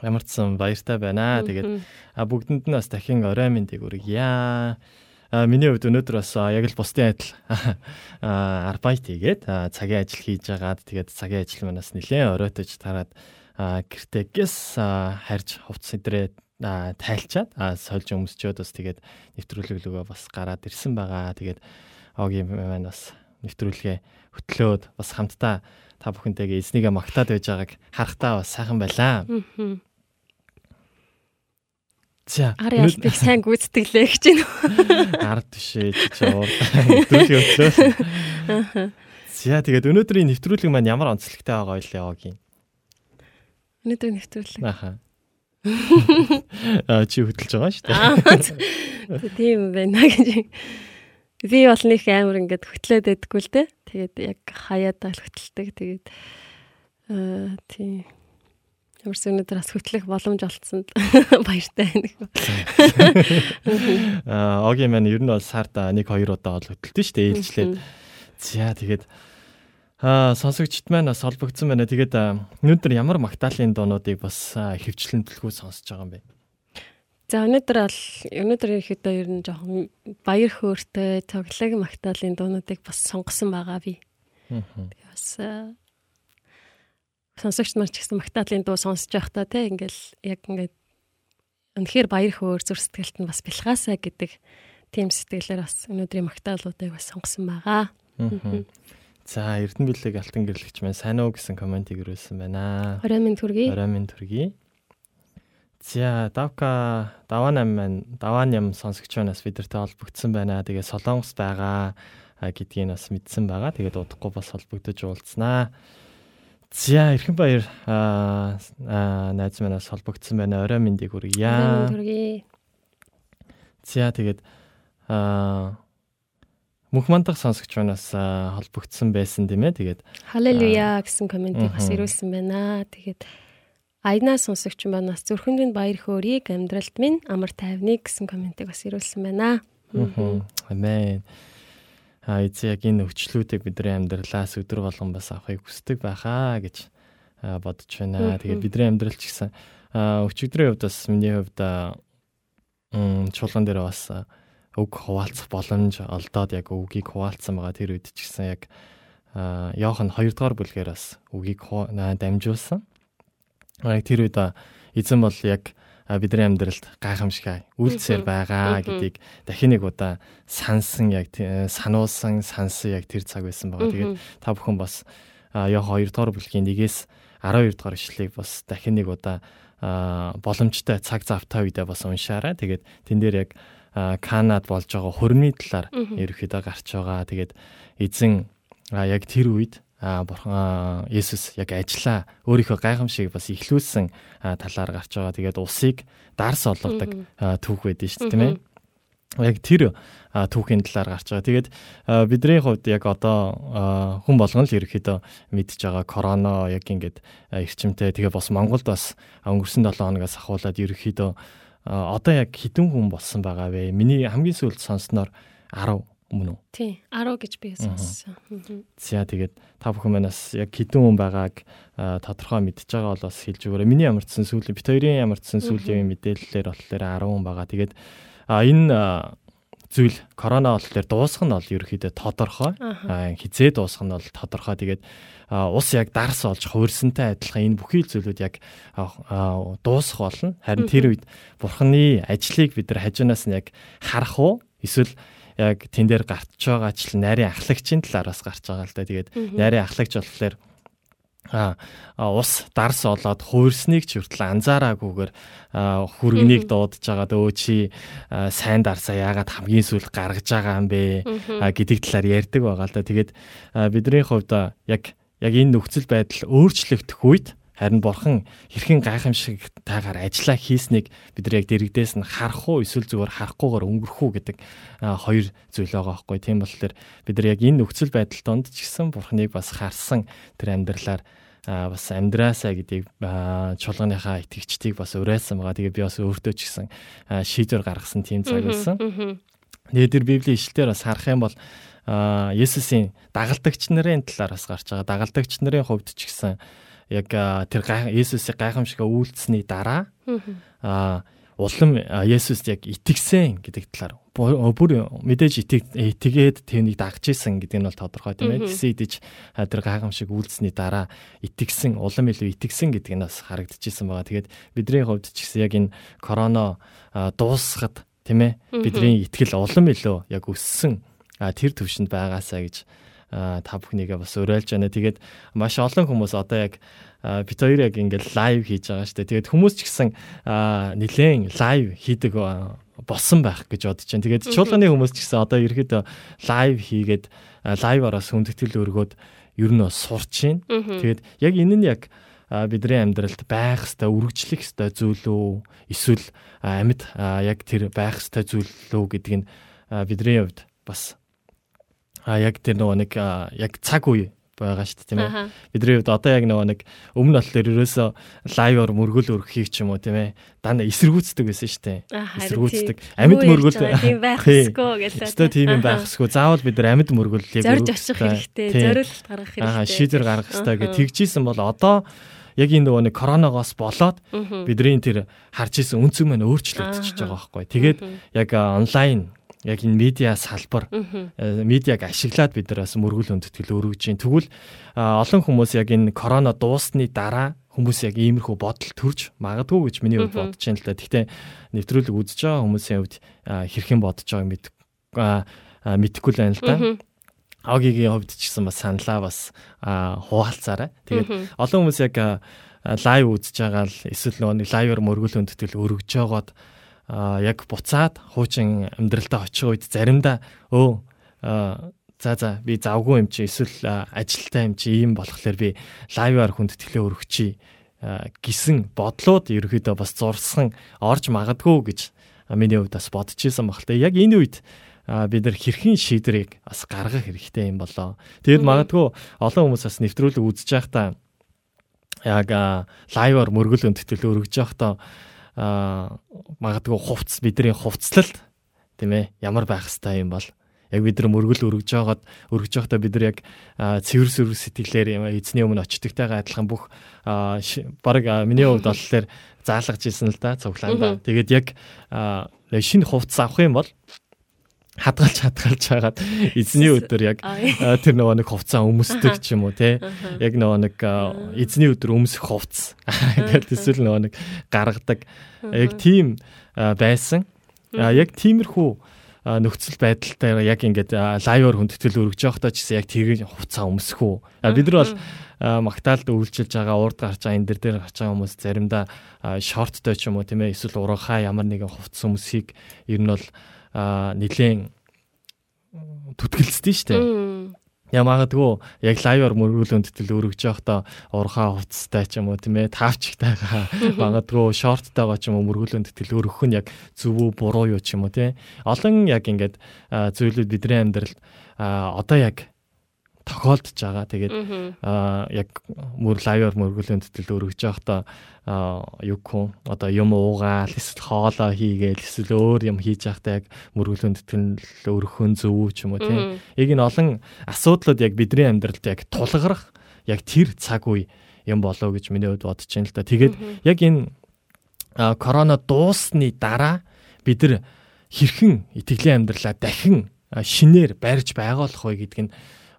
Ямар ч сан баяртай байна. Тэгээд бүгдэнд нь бас дахин орой мэндийг. А миний хувьд өнөөдөр бас яг л бусдын адил (laughs) арбайт хийгээд цагийн ажил хийж байгаад тэгээд цагийн ажил манаас нэлээд оройтож тараад а, гэртээ гэс а, харж хувцс идрээ тайлчаад сольж өмсчөөд бас тэгээд нэвтрүүлгэлгөө бас гараад ирсэн байгаа. Тэгээд огийн маань бас нэвтрүүлгээ хөтлөөд бас хамтдаа та бүхэнтэйгээ эзнийгээ магтаад байж байгааг харахтаа бас сайхан байлаа. За Ар ялтыг сайн гүйцэтгэлээ гэж байна. (laughs) ард тишээ чи уур дүүлийн өглөө. За тэгээд өнөөдрийн нэвтрүүлэг маань ямар онцлогтой байгаа вэ Огийн? Өнөөдөр нэвтрүүлэг. Аха. А чи хөтлж байгаа шүү дээ. Аа. Тийм байна гэж. Би бол нэг амар ингээд хөтлөөд байдггүй л дээ. Тэгээд яг хаяадаа л хөтэлдэг. Тэгээд аа тийм. Ямар ч өнөөдөр бас хөтлөх боломж олцсонд (laughs) баяртай байна. А Огийн маань ер нь бол сард а, нэг хоёр удаа бол хөтэлдэж шүү дээ ээлжлээд. За тэгээд а сонсогчд маань бас холбогдсон байна. Тэгээд өнөөдөр ямар магтаалын дуунуудыг бас хөвчлэн төлхөө сонсож байгаа юм бэ? За өнөөдөр бол өнөөдөр ирэхэд ер нь жоохон баяр хөөртэй цоглог магтаалын дуунуудыг бас сонгосон байгаа би. Тэгээ бас аа, сонсогч нар ч гэсэн магтаалын дуу сонсож байхдаа те ингээл яг ингээд үнэхээр баяр хөөр зүр сэтгэлд нь бас бэлгаасаа гэдэг тийм сэтгэлээр бас өнөөдрийн магтаалуудыг бас сонгосон байгаа. За Эрдэнэ билег алтан гэрлэгч маань сайн уу гэсэн комментиг өрөөсөн байна. Орой минь төргий. Орой минь төргий. За давка даван ам маань даван ям сонсогч манаас бидэртэй холбогдсон байна. Тэгээ солонгос байгаа гэдгийг бас мэдсэн байгаа. Тэгээд удахгүй бас холбогдож уулзнаа. За эрхэн баяр а а, найз манаас холбогдсон байна. Орой мэндийг хүргье. За тэгээд а мөнх мандах сонсогч манаас холбогдсон байсан тийм ээ. Тэгээд Халелуя гэсэн комментиг бас ирүүлсэн байна. Тэгээд Айнаа сонсогч манаас зүрхэнд нь баяр хөөргийг амьдралд минь амар тайвныг гэсэн комментиг бас ирүүлсэн байна. Амен. А эцэг яг энэ өвчлүүдийг бидний амьдралаас өдөр болгон бас авахыг хүсдэг байхаа гэж бодож байна. Тэгээд бидний амьдрал ч гэсэн өчигдрийн хувьд бас миний хувьд чуулган дээр бас үг хуваалцах боломж олдоод яг үгийг хуваалцсан байгаа. Тэр үед ч гэсэн яг Йохан 2 дугаар бүлгээр бас үгийг дамжуулсан. А, Тэр үед эзэн бол яг бидний амьдралд гайхамшигай үйлцээр байгаа гэдгийг дахин нэг удаа сансан яг сануулсан сансан яг тэр цаг байсан байгаа. Тэгээд та бүхэн бас Йохан 2 дугаар бүлгийн 1-ээс 12 дугаар ишлэгийг бас дахин нэг удаа боломжтой цаг завтай үедээ бас уншаарай. Тэгээд тэн дээр яг Канад болж байгаа хөрмийн талаар ерөөхдөө гарч байгаа. Тэгээд эзэн яг тэр үед бурхан Есүс яг ажиллаа өөрийнхөө гайхамшиг бас ихлүүлсэн талаар гарч байгаа. Тэгээд усыг дарс олгодог түүх байдэн шүү дээ тийм ээ. Яг тэр түүхийн талаар гарч байгаа. Тэгээд бидний хувьд яг одоо хүн болгон л ерөөхдөө мэдж байгаа короно яг ингээд эрчимтэй. Тэгээ бас Монголд бас өнгөрсөн 7 хоногоос ахуулаад ерөөхдөө одоо яг хідэн хүн болсон байгаа вэ? Миний хамгийн сүүлд сонсноор 10 өмнө үү? Тийм, 10 гэж би сонссон. За тэгээд та бүхэн манаас яг хідэн хүн байгааг а, тодорхой мэдж байгаа бол бас хэлж өгөөрэй. Миний ямарчсан сүүлийн бит хоёрын ямарчсан сүүлийн мэдээллээр болохоор 10 хүн байгаа. Тэгээд энэ зүйл корона болохоор дуусах нь бол ерөөхдөө тодорхой. Хизээ дуусах нь бол тодорхой. Тэгээд ус яг дарс олж хуурсантай адилхан энэ бүхий зүйлүүд яг дуусах болно. Харин тэр үед бурхны ажлыг бид нар хажуунаас нь яг харах уу? Эсвэл яг тэн дээр гарч байгаач л найрын ахлагчийн талаараас гарч байгаа л да. Тэгээд найрын ахлагч болохоор а ус дарс олоод хуурсныг ч хүртэл анзаараагүйгээр хүргэнийг дуудаж байгаад өө чи сайн дарсаа яагаад хамгийн сүүл гаргаж байгаа юм бэ? Гэдэг талаар ярьдаг байгаа л да. Тэгээд бидний хувьд яг яг энэ нөхцөл байдал өөрчлөгдөх үед харин бурхан хэрхэн гайхамшигтайгаар ажиллаа хийснийг бид нар яг дэрэгдээс нь харах уу эсвэл зүгээр харахгүйгээр өнгөрөх үү гэдэг хоёр зүйл байгаа байхгүй тийм болохоор бид нар яг энэ нөхцөл байдал донд ч гэсэн бурханыг бас харсан тэр амьдралаар бас амьдраасаа гэдгийг чуулганыхаа итгэгчдийг бас уриалсан байгаа. Тэгээ би бас өөртөө ч гэсэн шийдвэр гаргасан тийм цаг байсан. Тэгээ тэр библийн ишлэлээр бас харах юм бол Есүсийн дагалдагч нарын талаар бас гарч байгаа. Дагалдагч нарын хувьд ч гэсэн яг тэр Есүсийн гайхамшиг үйлцсэний дараа аа улам Есүст яг итгэсэн гэдэг талаар бүр мэдээж итгээд тэвнийг дагж исэн гэдэг нь бол тодорхой тийм ээ. Тэсээ идэж тэр гайхамшиг үйлцсэний дараа итгэсэн, улам илүү итгэсэн гэдэг нь бас харагдчихсан байгаа. Тэгээд бидний хувьд ч гэсэн яг энэ корона дуусахад тийм ээ бидний итгэл улам илүү яг өссөн тэр төвшөнд байгаасаа гэж та бүхнийгээ бас уриалж байна. Тэгээд маш олон хүмүүс одоо яг бит хоёр яг ингээд лайв хийж байгаа шүү дээ. Тэгээд хүмүүс ч гэсэн нилээн лайв хийдэг болсон байх гэж бодож байна. Тэгээд чуулганы хүмүүс ч гэсэн одоо ерөөд лайв хийгээд лайвараас хүндэтгэл өргөөд ер нь сурч байна. Тэгээд яг энэ нь яг бидний амьдралд байх хэвээр үргэлжлэх хэвээр зүйл үү эсвэл амьд яг тэр байх хэвээр зүйл үү нь бидний хувьд бас а яг тэр нөгөө нэг яг цаг үе байгаа шүү дээ тийм ээ. Бидний хувьд одоо яг нөгөө нэг өмнө болохоор ерөөсөө лайвор мөргөл өргөхийг ч юм уу тийм ээ. Дана эсэргүүцдэг байсан шүү дээ. Эсэргүүцдэг. Амьд мөргөл тийм (laughs) байх хэсгөө гэлээ. Өстой тийм юм байх хэсгөө. Заавал бид нар амьд мөргөл яг зорж очих хэрэгтэй. Зориулт гаргах хэрэгтэй. Аа шийдвэр гаргах хэрэгтэй гэж тэгжсэн бол одоо яг энэ нөгөө нэг коронавигоос болоод бидний тэр харж исэн үнцэн маань өөрчлөгдөж байгаа байхгүй. Тэгээд яг онлайн яг энэ медиа салбар э, медиаг ашиглаад бид нар бас мөргөл өндөтгэл өргөж чинь тэгвэл олон хүмүүс яг энэ корона дуусны дараа хүмүүс яг иймэрхүү бодол төрж магадгүй гэж миний хувьд бодож байна л да. Гэхдээ нэвтрүүлэг үзэж байгаа хүмүүсийн хувьд хэрхэн бодож байгааг мэд мэдэхгүй л байна л да. Агигийн хувьд ч гэсэн бас саналаа бас хуваалцаарай. Тэгээд олон хүмүүс яг лайв үзэж байгаа л эсвэл нэг лайвер мөргөл өндөтгэл өргөж жагаад а яг буцаад хуучин амьдралдаа очих үед заримдаа өө за за би завгүй юм чи эсвэл ажилтаа юм чи ийм болохоор би лайваар хүнд тэлээ өргөчий гисэн бодлоод ерөөхдөө бас зурсан орж магадгүй гэж миний хувьд бас бодож исэн багтаа яг энэ үед бид нар хэрхэн шийдвэрийг бас гаргах хэрэгтэй юм болоо. Тэгэд магадгүй олон хүмүүс бас нэвтрүүлэг үзэж байхдаа яг лайваар мөргөл өндөтөл өргөж байхдаа а магадгүй хувцс бидний хувцлалт тийм ээ ямар байх хэвээр юм бол яг бид нар мөргөл өргөж байгаад өргөж байхдаа бид нар яг цэвэр сүрэг сэтгэлээр эзний өмнө очдогтойгоо адилхан бүх баг миний хувьд болохоор заалгаж исэн л да цуглаандаа. Тэгээд яг шинэ хувцас авах юм бол хадгалж хадгалж хагаад эзний өдөр яг тэр нөгөө нэг хувцас өмсдөг ч юм уу те? Яг нөгөө нэг эзний өдөр өмсөх хувцас гэдэг эсвэл нөгөө нэг гаргадаг. Яг тийм байсан. Яг тиймэрхүү нөхцөл байдалтай яг ингээд лайвор хүндэтгэл өргөж явахдаа ч гэсэн яг тэр хувцас өмсөх үү бид нар бол магтаалд үйлчилж байгаа урд гарч байгаа энэ дэр дээр гарч байгаа хүмүүс заримдаа шорттой ч юм уу тийм ээ эсвэл урагхаа ямар нэгэн хувцас өмсөхийг ер нь бол нилээн түтгэлцдээ штэ. Ямагадгүй яг лайваар мөргөл өндөтөл өргөж явахдаа урхаа хувцастай ч юм уу тийм ээ тавчигтайгаа магадгүй (laughs) шорттайгаа ч юм уу мөргөл өндөтөл өргөх нь яг зөв үү буруу юу ч юм уу тийм олон яг ингээд зүйлүүд бидний амьдралд одоо яг тохиолдож байгаа. Тэгээд яг мөр лайваар мөргөлийн төтөл өргөж явахдаа юу хүн одоо юм уугаал эсвэл хоолоо хийгээл эсвэл өөр юм хийж явахдаа яг мөргөлийн төтөл өргөхөн зөв ч юм уу тийм. Яг энэ олон асуудлууд яг бидний амьдралд яг тулгарх яг тэр цаг үе юм болоо гэж миний хувьд бодож байна л да. Тэгээд яг энэ корона дуусны дараа бид нар хэрхэн итгэлийн амьдралаа дахин шинээр барьж байгуулах вэ гэдг нь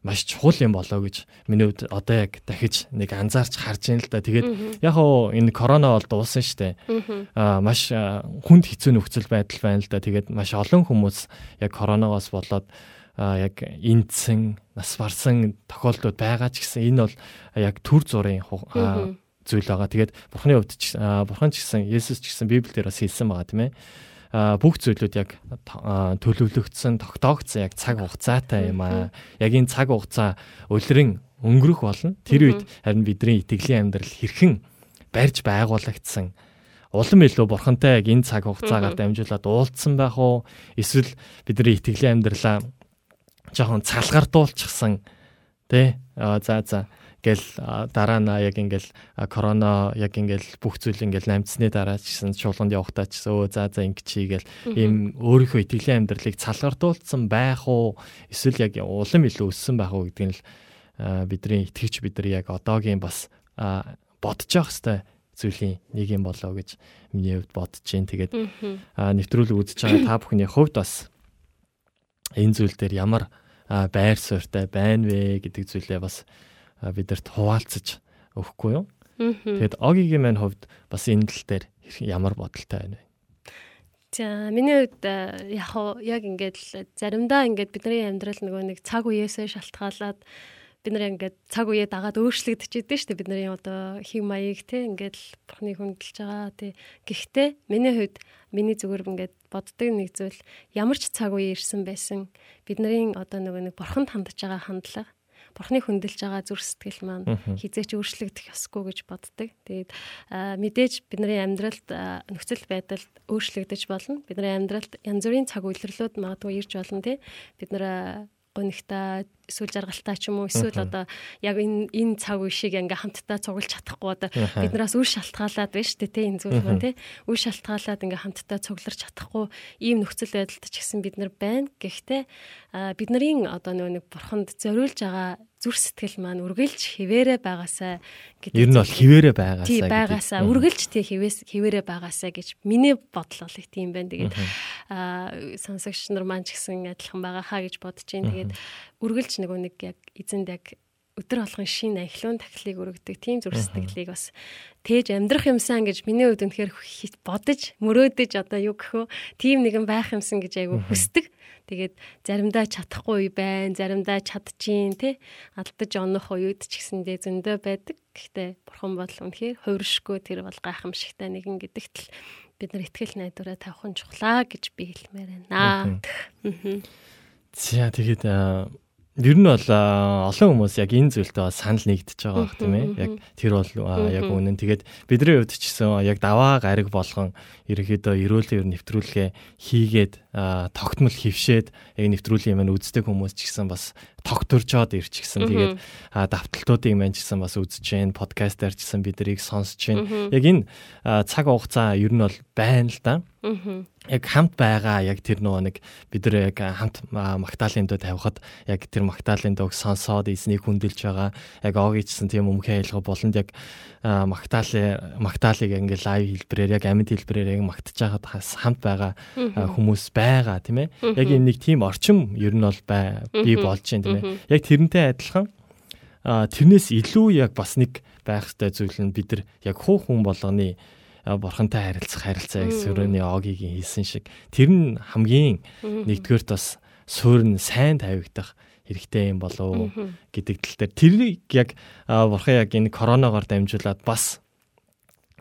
маш чухал юм болоо гэж миний хувьд одоо яг дахиж нэг анзаарч харж байна л да. Тэгээд яг хоо энэ корона бол дууссан шүү дээ. Аа маш хүнд хэцүү нөхцөл байдал байна л да. Тэгээд маш олон хүмүүс яг коронавигоос болоод а яг энцэн нас барсан тохиолдлууд байгаа ч гэсэн энэ бол яг төр зургийн зүйл байгаа. Тэгээд бурхны хувьд ч бурхан ч гэсэн Есүс ч гэсэн Библиэр бас хэлсэн байгаа тийм ээ. Бүх зүйлүүд яг төлөвлөгдсөн, тогтоогдсон яг цаг хугацаатай юм аа. Яг энэ цаг хугацаа улиран өнгөрөх болно. Тэр үед харин бидний итгэлийн амьдрал хэрхэн барьж байгуулагдсан? Улам илүү бурхантай яг энэ цаг хугацаагаар дамжуулаад уулзсан байх уу? Эсвэл бидний итгэлийн амьдралаа жоохон цалгартуулчихсан тий а за за гэл дараа нь яг ингээл корона яг ингээл бүх зүйл ингээл намцсны дараа ч гэсэн чуулганд явахтаа ч өө за за ингэ чийгээл ийм өөрийнхөө итгэлийн амьдралыг цалгартуулсан байх уу? Эсвэл яг улам илүү өссөн байх уу гэдгийг л бидний итгэвч бид нар яг одоогийн бас бодож явах хэвээр зүйлийн нэг юм болоо гэж миний хувьд бодож जैन тэгээд нэвтрүүлэг үзэж байгаа та бүхний хувьд бас энэ зүйл дээр ямар байр суурьтай байна вэ гэдэг зүйлээ бас бидэрт хуваалцаж өгөхгүй юу. Тэгээд Огигийн маань хувьд бас энэ тал дээр ямар бодолтой байна вэ? За миний хувьд яг хоо яг ингээд л заримдаа ингээд бидний амьдрал нөгөө нэг цаг үеэсээ шалтгаалаад бид нар ингээд цаг үеэ дагаад өөрчлөгдөж идэв шүү дээ бидний одоо хийг маяг те ингээд л бурхны хүндэлж байгаа тий гэхдээ миний хувьд миний зүгээр ингээд боддог нэг зүйл ямар ч цаг үе ирсэн байсан бидний одоо нөгөө нэг бурханд хандж байгаа хандлага бурхны хүндэлж байгаа зүрх сэтгэл маань хизээч өөрчлөгдөх ёсгүй гэж боддог. Тэгээд мэдээж бидний амьдралд нөхцөл байдал өөрчлөгдөж болно. Бидний амьдралд янз бүрийн цаг үйлрлүүд магадгүй ирж болно тий. Бид нэр гонигта эсвэл жаргалтай ч юм уу эсвэл одоо яг энэ энэ цаг үе шиг ингээ хамтдаа цуглаж чадахгүй одоо биднээс үр шалтгаалаад байна шүү дээ тий энэ зүйл хүн тий үр шалтгаалаад ингээ хамтдаа цуглаж чадахгүй ийм нөхцөл байдалд ч гэсэн бид нар байна гэхдээ биднэрийн одоо нэг бурханд зориулж байгаа зүр сэтгэл маань үргэлж хിവэрэ байгаасаа гэдэг. Ер нь бол хിവэрэ байгаасаа. Тий, байгаасаа үргэлж тий хിവэс хിവэрэ байгаасаа гэж миний бодлол их тийм байна. Тэгээд аа сонсогч нар маань ч гэсэн адилхан байгаа хаа гэж бодож байна. Тэгээд үргэлж нөгөө нэг яг эзэнд яг өдөр болгон шин ахлуун тахлыг өргөдөг тийм зүрх сэтгэлийг бас тээж амьдрах юмсан гэж миний хувьд үнэхээр бодож мөрөөдөж одоо юу гэхөө тийм нэгэн байх юмсан гэж айгу хүсдэг. Тэгээд заримдаа чадахгүй байна, заримдаа чадчихин тий алдаж онох үед ч гэсэндээ зөндөө байдаг. Гэхдээ бурхан бол үнэхээр хувиршгүй тэр бол гайхамшигтай нэгэн гэдэгт л бид нар ихтгэл найдвараа тавих нь чухлаа гэж би хэлмээр байна. За тэгээд ер нь бол олон хүмүүс яг энэ зүйлтэй бас санал нэгдэж байгаа бах тийм ээ. Яг тэр бол яг үнэн. Тэгээд бидний хувьд ч гэсэн яг даваа гариг болгон ерөөхдөө эрүүл ер нэвтрүүлгээ хийгээд тогтмол хөвшээд яг нэвтрүүлгийн маань үздэг хүмүүс ч гэсэн бас тогтворжоод ирчихсэн. Тэгээд а, давталтуудыг маань ч гэсэн бас үзэж जैन подкастаар ч гэсэн биднийг сонсож जैन. Яг энэ а, цаг хугацаа ер нь бол байна л да. яг хамт байгаа яг тэр нөгөө нэг бид нар яг хамт а, магтаалын дуу тавихад яг тэр магтаалын дууг сонсоод эзнийг хүндэлж байгаа яг огийчсэн тийм өмхөн айлга болонд яг а, магтаалын магтаалыг ингээ лайв хэлбэрээр яг амьд хэлбэрээр яг магтаж байгаад хас хамт байгаа а, хүмүүс байгаа тийм ээ яг энэ нэг тийм орчим ер нь бол бай би болж байна ээ яг тэрнтэй адилхан тэрнээс илүү яг бас нэг байх ёстой зүйл нь бид нар яг хуу хүн болгоны бурхантай харилцах харилцаа яг сүрөний огийн хэлсэн шиг. Тэр нь хамгийн нэгдүгээрт бас суурь нь сайн тавигдах хэрэгтэй юм болов гэдэг тал дээр. Тэрийг яг бурхан яг энэ коронавигоор дамжуулаад бас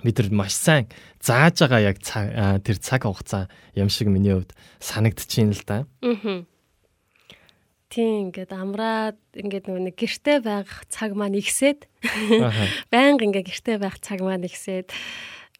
бид нар маш сайн зааж байгаа яг тэр цаг хугацаа юм шиг миний хувьд санагдчихээн л да. Тийм ингээд амраад ингээд нөгөө нэг гэрте байх цаг маань ихсээд. (laughs) Байнга ингээ гэрте байх цаг маань ихсээд.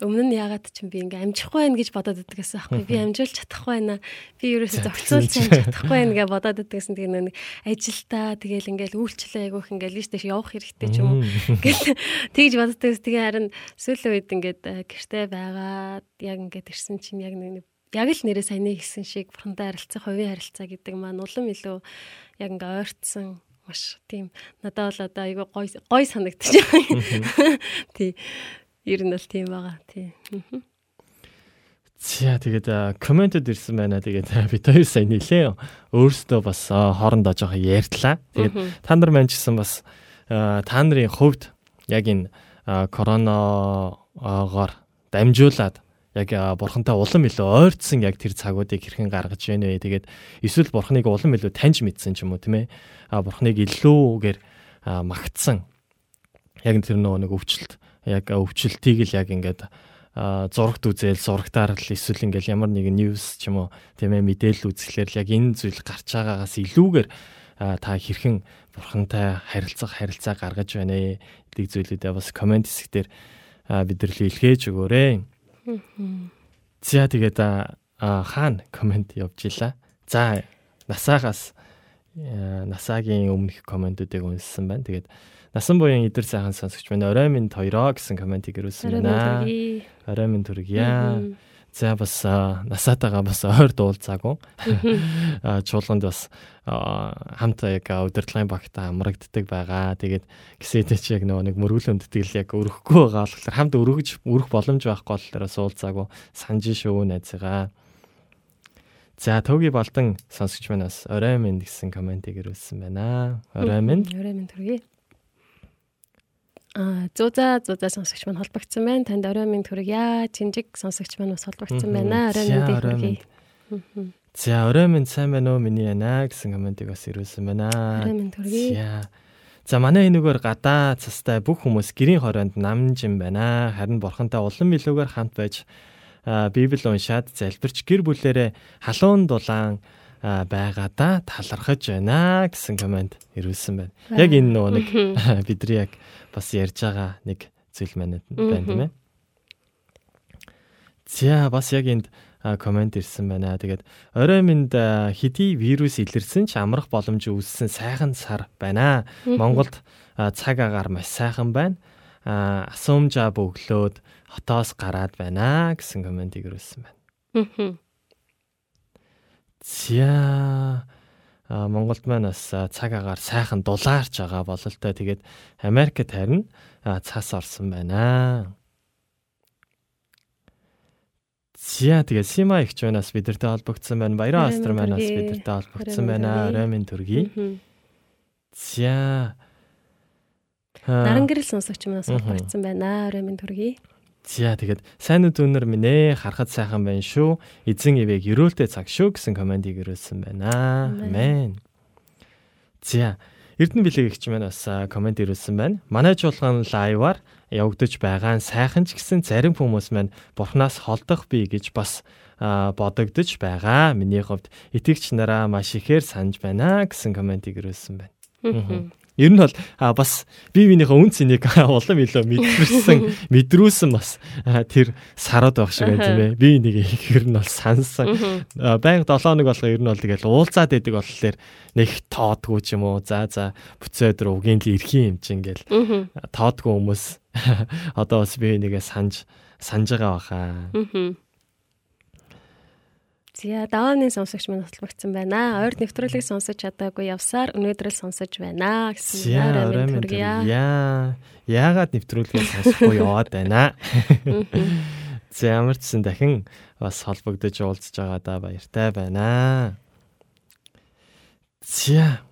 Өмнө нь ягаад ч юм би ингээ амжихгүй байх гэж бодоод байдаг гэсэн аахгүй. Би амжуулж чадахгүй байна. Би ерөөсөө зохицуулж чадахгүй байна гэж бодоод байдаг гэсэн тэгээ нэг ажилдаа тэгээл ингээл үйлчлээ айгүйх ингээл лиш дэш явах хэрэгтэй ч юм уу. Ингээл тэгж боддог гэсэн. Тэгээ харин сүүлийн үед ингээд э, гэрте байгаад яг ингээд ирсэн чинь яг нэг яг л нэрээ саяны хэлсэн шиг бурхантай харилцах, хувийн харилцаа гэдэг маань улам илүү яг ингээ ойртсон маш тийм надад бол одоо айгүй гой гой санагдчих байгаа. Тий. Ер нь бол тийм байгаа. Тий. За тэгээд комментэд ирсэн байна. Тэгээд бид хоёр сайн нилээ. Өөрсдөө бас хоорондоо жоохон ярьдлаа. Тэгээд та нар маань ч гэсэн бас та нарын хувьд яг энэ коронавигоор дамжуулаад яг бурхантай улам илүү ойртсон яг тэр цагуудыг хэрхэн гаргаж байна вэ? Тэгээд эсвэл бурханыг улам илүү таньж мэдсэн ч юм уу тийм ээ. А бурханыг илүүгээр магтсан. Яг тэр нөгөө нэг өвчлөлт яг өвчлөлтийг л яг ингээд зурагт үзэл зурагтаар л эсвэл ингээл ямар нэгэн ньюс ч юм уу тийм ээ мэдээлэл үзэхлээр л яг энэ зүйл гарч байгаагаас илүүгээр та хэрхэн бурхантай харилцах харилцаа гаргаж байна гэдэг зүйлүүдээ бас комент хэсгээр бидэрлээ илгээж өгөөрэй. За тэгээд хаана комент явж ила. За насаагаас насаагийн өмнөх комментүүдийг үнэлсэн байна. Тэгээд Насан буян идэр сайхан сонсогч байна. Орой минь хоёроо гэсэн комментиг ирүүлсэн байна. Орой минь төргийа. За бас насаатаага бас ойр дуулцаагүй. (laughs) Чуулганд бас хамтаа яг удирдлагын багтаа амрагддаг байгаа. Тэгээд гисэдэ чи яг нөгөө нэг мөргүлэн тэтгэл яг өрөхгүй байгаа болохоор хамт өргөж өрөх боломж байхгүй болохоор суулцаагүй санаж шүү найзгаа. За төвгийн балдан сонсогч манаас орой минь гэсэн комментиг ирүүлсэн байна. Орой минь. Орой минь төргий. Зуза зуза сонсогч маань холбогдсон байна. Танд орой минь төргийа. Чинжиг сонсогч маань бас холбогдсон байна. Орой минь төргий. За орой минь сайн байна уу миний яна гэсэн комментиг бас ирүүлсэн байна. Орой минь төргий. За манай энэгээр гадаа цастай бүх хүмүүс гэрийн хороонд намж юм байна. Харин бурхантай улам илүүгээр хамт байж Библи уншаад залбирч гэр бүлэрээ халуун дулаан байгаадаа талархаж байна гэсэн комент ирүүлсэн байна. Яг энэ нөгөө нэг (laughs) бидний яг бас ярьж байгаа нэг зүйл маань байна тийм ээ. За бас яг энд комент ирсэн байна. Тэгээд орой минь хэдий вирус илэрсэн ч амрах боломж үүссэн сайхан сар байна. Монголд цаг агаар маш сайхан байна. Асуумжаа бөглөөд хотоос гараад байна гэсэн комментиг ирүүлсэн байна. За Монголд маань бас цаг агаар сайхан дулаарч байгаа бололтой. Тэгээд Америкт харин цас орсон байна. Зя тэгээд Сима ихч манаас бидэртэй холбогдсон байна. Баяраа Астр манаас бидэртэй холбогдсон байна. Ромын төргий. Зя Нарангэрэл сонсогч манаас холбогдсон байна. Ромын төргий. За тэгээд сайн дүүнер минь ээ харахад сайхан байна шүү. Эзэн ивэг өрөөлтэй цаг шүү гэсэн комментиг ирүүлсэн байна. Амен. За Эрдэнэ билег ихч маань бас комент ирүүлсэн байна. Манай чуулган лайваар явагдаж байгаа сайхан ч гэсэн зарим хүмүүс маань бурхнаас холдох бий гэж бас бодогдож байгаа. Миний хувьд итгэгч нараа маш ихээр санаж байна гэсэн комментиг ирүүлсэн байна. Ер нь бол бас бие биенийхээ үн цэнийг (laughs) улам илүү мэдрсэн мэдрүүлсэн бас тэр сараад байх шиг байна тийм ээ. Би нэг (laughs) ер нь бол сансан. Баян 7 хоног болгоо ер нь бол тэгэл уулзаад байдаг болохоор нэг тоодгүй ч юм уу. За за бүцээ өдөр угийн л ирэх юм чинь гэл тоодгүй хүмүүс (laughs) одоо бас би нэгэ санаж санаж байгаа баха. За давааны сонсогч маань холбогдсон байна. Ойр нэвтрүүлгийг сонсож чадаагүй явсаар өнөөдөр л сонсож байна гэсэн нэрээр төргийа. Яа. Яагаад нэвтрүүлгийг сонсохгүй яваад байна? За ямар ч сан дахин бас холбогдож уулзж байгаадаа баяртай байна. За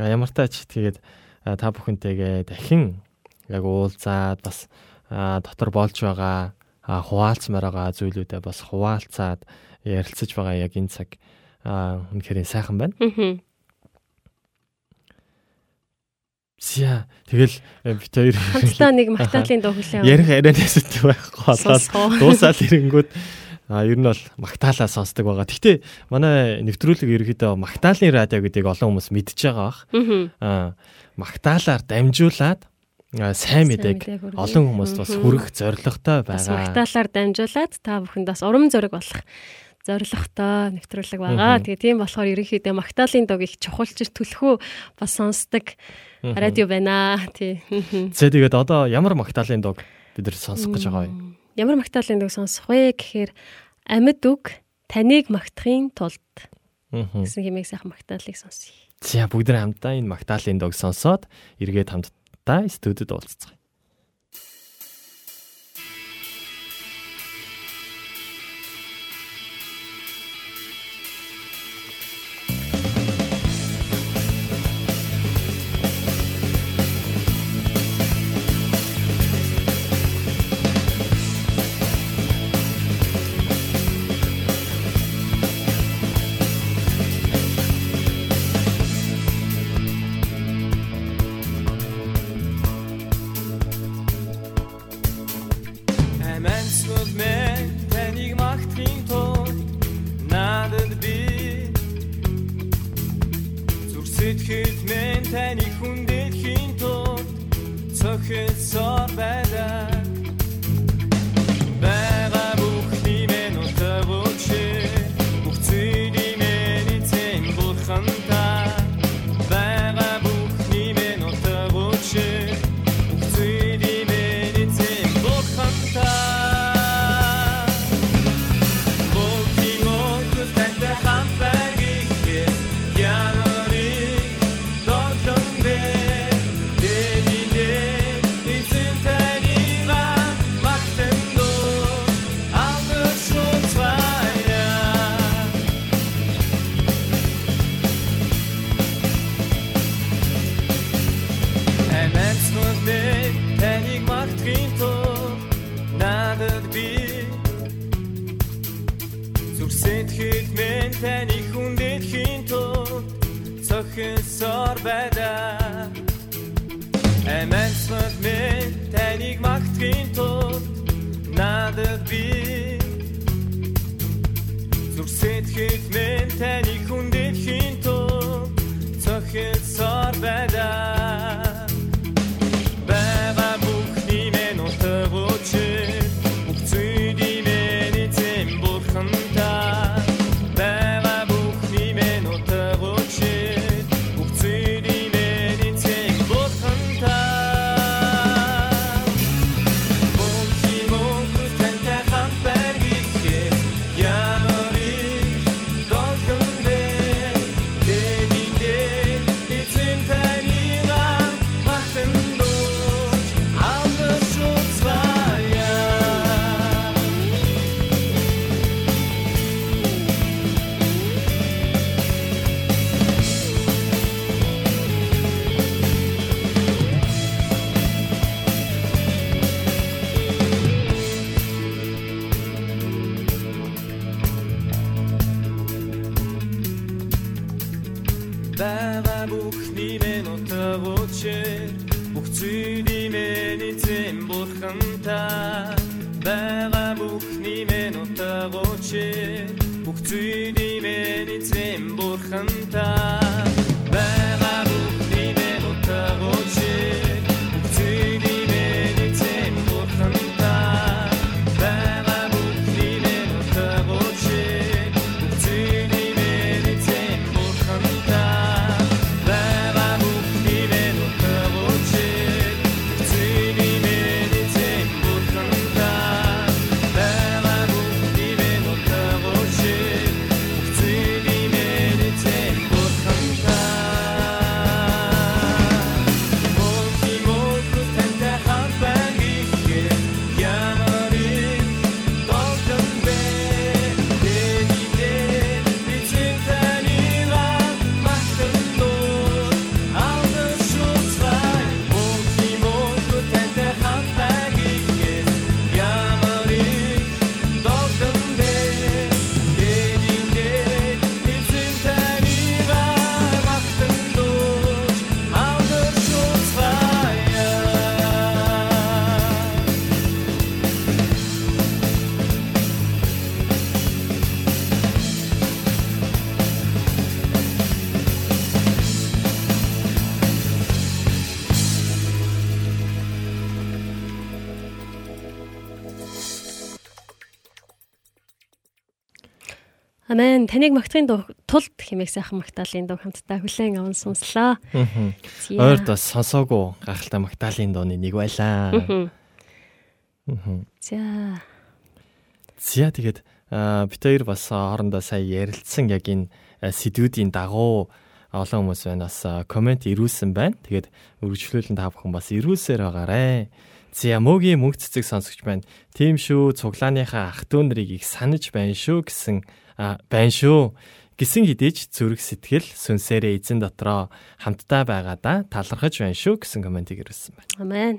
ямар тач тэгээд та бүхэнтэйгээ дахин яг уулзаад бас дотор болж байгаа хуваалцмаар байгаа зүйлүүдээ бас хуваалцаад ярилцаж байгаа яг энэ цаг үнэхээр сайхан байна. Зя тэгэл э, бит хоёр (laughs) хамтдаа нэг магтаалын дуу хүлээн ярих арианаас үт байхгүй болоод (laughs) дуусаад ирэнгүүт а ер нь бол магтаалаа сонсдог байгаа. Гэхдээ манай нэвтрүүлэг ерөөхдөө магтаалын радио гэдгийг олон хүмүүс мэдж байгаа бах. Аа магтаалаар дамжуулаад сайн мэдээг олон хүмүүст бас хүргэх зорилготой байгаа. Магтаалаар дамжуулаад та бүхэнд бас урам зориг болох зоригтой нэвтрүүлэг байгаа. Тэгээ тийм болохоор ерөнхийдөө Магдалины дог их чухалч төлхөө бас сонсдог радио байна. Тий. За тэгээд одоо ямар Магдалины дог бид нар сонсох гэж байгаа вэ? Ямар Магдалины дог сонсох вэ гэхээр амьд үг таныг магтахын тулд гэсэн хэмээх сайхан Магдалыг сонсъё. За бүгд хамтдаа энэ Магдалины дог сонсоод эргээд хамтдаа студид уулзцгаая. Амен. Таныг магтахын тулд хэмээх сайхан магтаалын дуу хамтдаа хүлээн аван сонслоо. Ойрд бас сонсоогүй гахалтай Магдалины дууны нэг байлаа. За. За тэгээд бид хоёр бас хоорондоо сая ярилцсан яг энэ сэдвүүдийн дагуу олон хүмүүс байна бас комент ирүүлсэн байна. Тэгээд үргэлжлүүлэн та бүхэн бас ирүүлсээр байгаарэ. За мөгийн мөнгө цэцэг сонсогч байна. Тийм шүү. Цуглааныхаа ах トゥ нарыг их санаж байна шүү гэсэн байна шүү. Гисэн хідээж зүрх сэтгэл сүнсээрээ эзэн дотроо хамтдаа байгаадаа талархаж байна шүү гэсэн комментиг ирүүлсэн байна. Амен.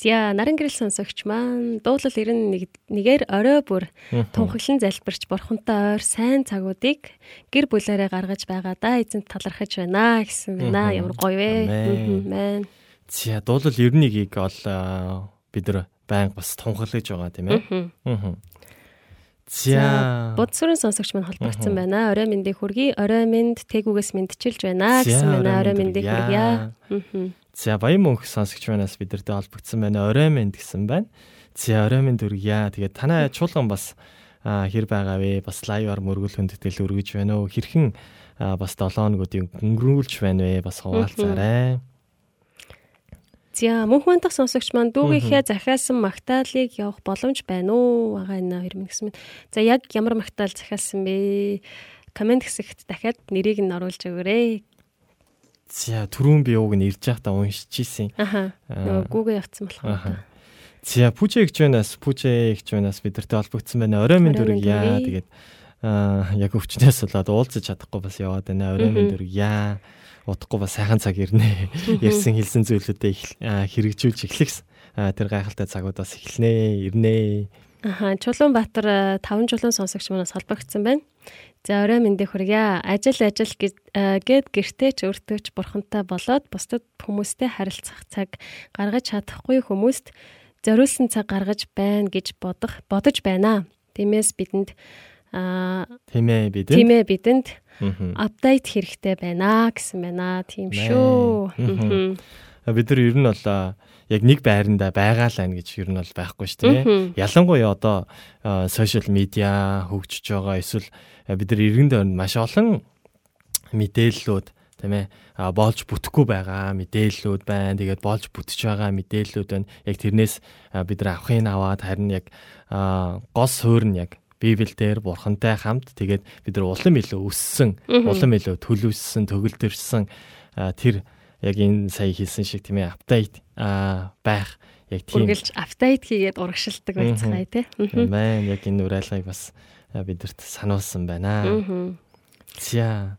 За наран гэрэл сонсогч маань дуулал 91 нэгээр орой бүр тунхаглан залбирч бурхантай ойр сайн цагуудыг гэр бүлээрээ гаргаж байгаадаа эзэнт талархаж байна гэсэн байна. Ямар гоё вэ. Амен. За дуулал 91-ийг ол бид нар байнга бас тунхаглаж байгаа тийм ээ. Аа. За За бод сүрэн сонсогч маань холбогдсон байна. Орой мэндийг хүргэе. Орой мэнд тэгүгээс мэдчилж байна гэсэн байна. Орой мэндийг хүргье. За баян мөнх сонсогч манаас бидэртэй холбогдсон байна. Орой мэнд гэсэн байна. За орой мэнд хүргье. Тэгээд танай чуулган бас хэр байгаа вэ? Бас лайваар мөргөл хүндэтгэл өргөж байна уу? Хэрхэн бас 7 хоногуудыг өнгөрүүлж байна вэ? Бас хуваалцаарай. За мөнх мандах сонсогч маань дүүгийнхээ захиалсан магтаалыг явах боломж байна уу? Ага энэ хоёр минь гэсэн. За яг ямар магтаал захиалсан бэ? Комент хэсэгт дахиад нэрийг нь оруулж өгөөрэй. За түрүүн би ууг нь ирж байхдаа уншиж ийсэн. Аха. Нөгөө гүүгээ явцсан болох юм. Аха. За пүжэ гэж банаас пүжэ гэж банаас бидэртэй холбогдсон байна. Орой минь дүргийа. дүргий. Тэгээд аа яг өвчнөөс болоод уулзаж чадахгүй бас яваад байна. Орой минь дүргийа. Удахгүй бас сайхан цаг ирнэ. Ярьсан хэлсэн зүйлүүдээ хэрэгжүүлж эхлэхс. Аа, Тэр гайхалтай цагуудаас эхэлнэ, ирнэ. Аха, Чулуун Баатар 5 чулуун сонсогч манаас холбогдсон байна. За орой мэндийг хүргье. Ажил ажил гээд гэртээ ч өөртөө ч бурхантай болоод бусдад хүмүүстэй харилцах цаг гаргаж чадахгүй хүмүүст зориулсан цаг гаргаж байна гэж бодох бодож байна. Тиймээс бидэнд аа Тийм ээ бид. тийм ээ бидэнд апдейт хэрэгтэй байна гэсэн байна. Тийм шүү. Бид нар ер нь бол яг нэг байранда байгаа л байна гэж ер нь бол байхгүй шүү дээ. Ялангуяа одоо сошиал медиа хөгжиж байгаа эсвэл бид нар иргэн дээр маш олон мэдээллүүд тийм ээ болж бүтэхгүй байгаа мэдээллүүд байна. Тэгээд болж бүтэж байгаа мэдээллүүд байна. Яг тэрнээс бид нар авахын аваад харин яг гол суурь нь яг Библи дээр бурхантай хамт тэгээд бид нар улам илүү өссөн, улам илүү төлөвлөсөн, төгөлдөрсөн тэр яг энэ сая хэлсэн шиг тийм ээ апдейт байх яг тийм Үргэлж апдейт хийгээд урагшилдаг байцгаая тий. Мэн яг энэ уриалгыг бас бидэрт сануулсан байна. За.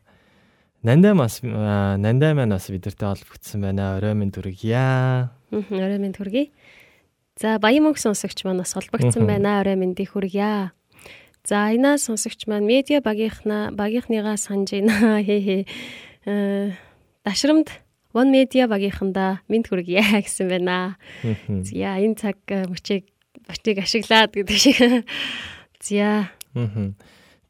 Нандаа бас а, нандаа маань бас бидэртэй холбогдсон байна. Орой минь дүргийа. Мгм, Орой минь хүргэе. За баян мөнх сонсогч маань бас холбогдсон байна. Орой мэндийг хүргье. За айна сонсогч маань медиа багийнхна багийнхныгаа санаж байна. (laughs) Хээ хээ. Э, Дашрамд One Media багийнханда мэд хүргье (laughs) гэсэн байна. За энэ цаг э, мөчийг мөчийг ашиглаад гэдэг шиг. (laughs) Мгм.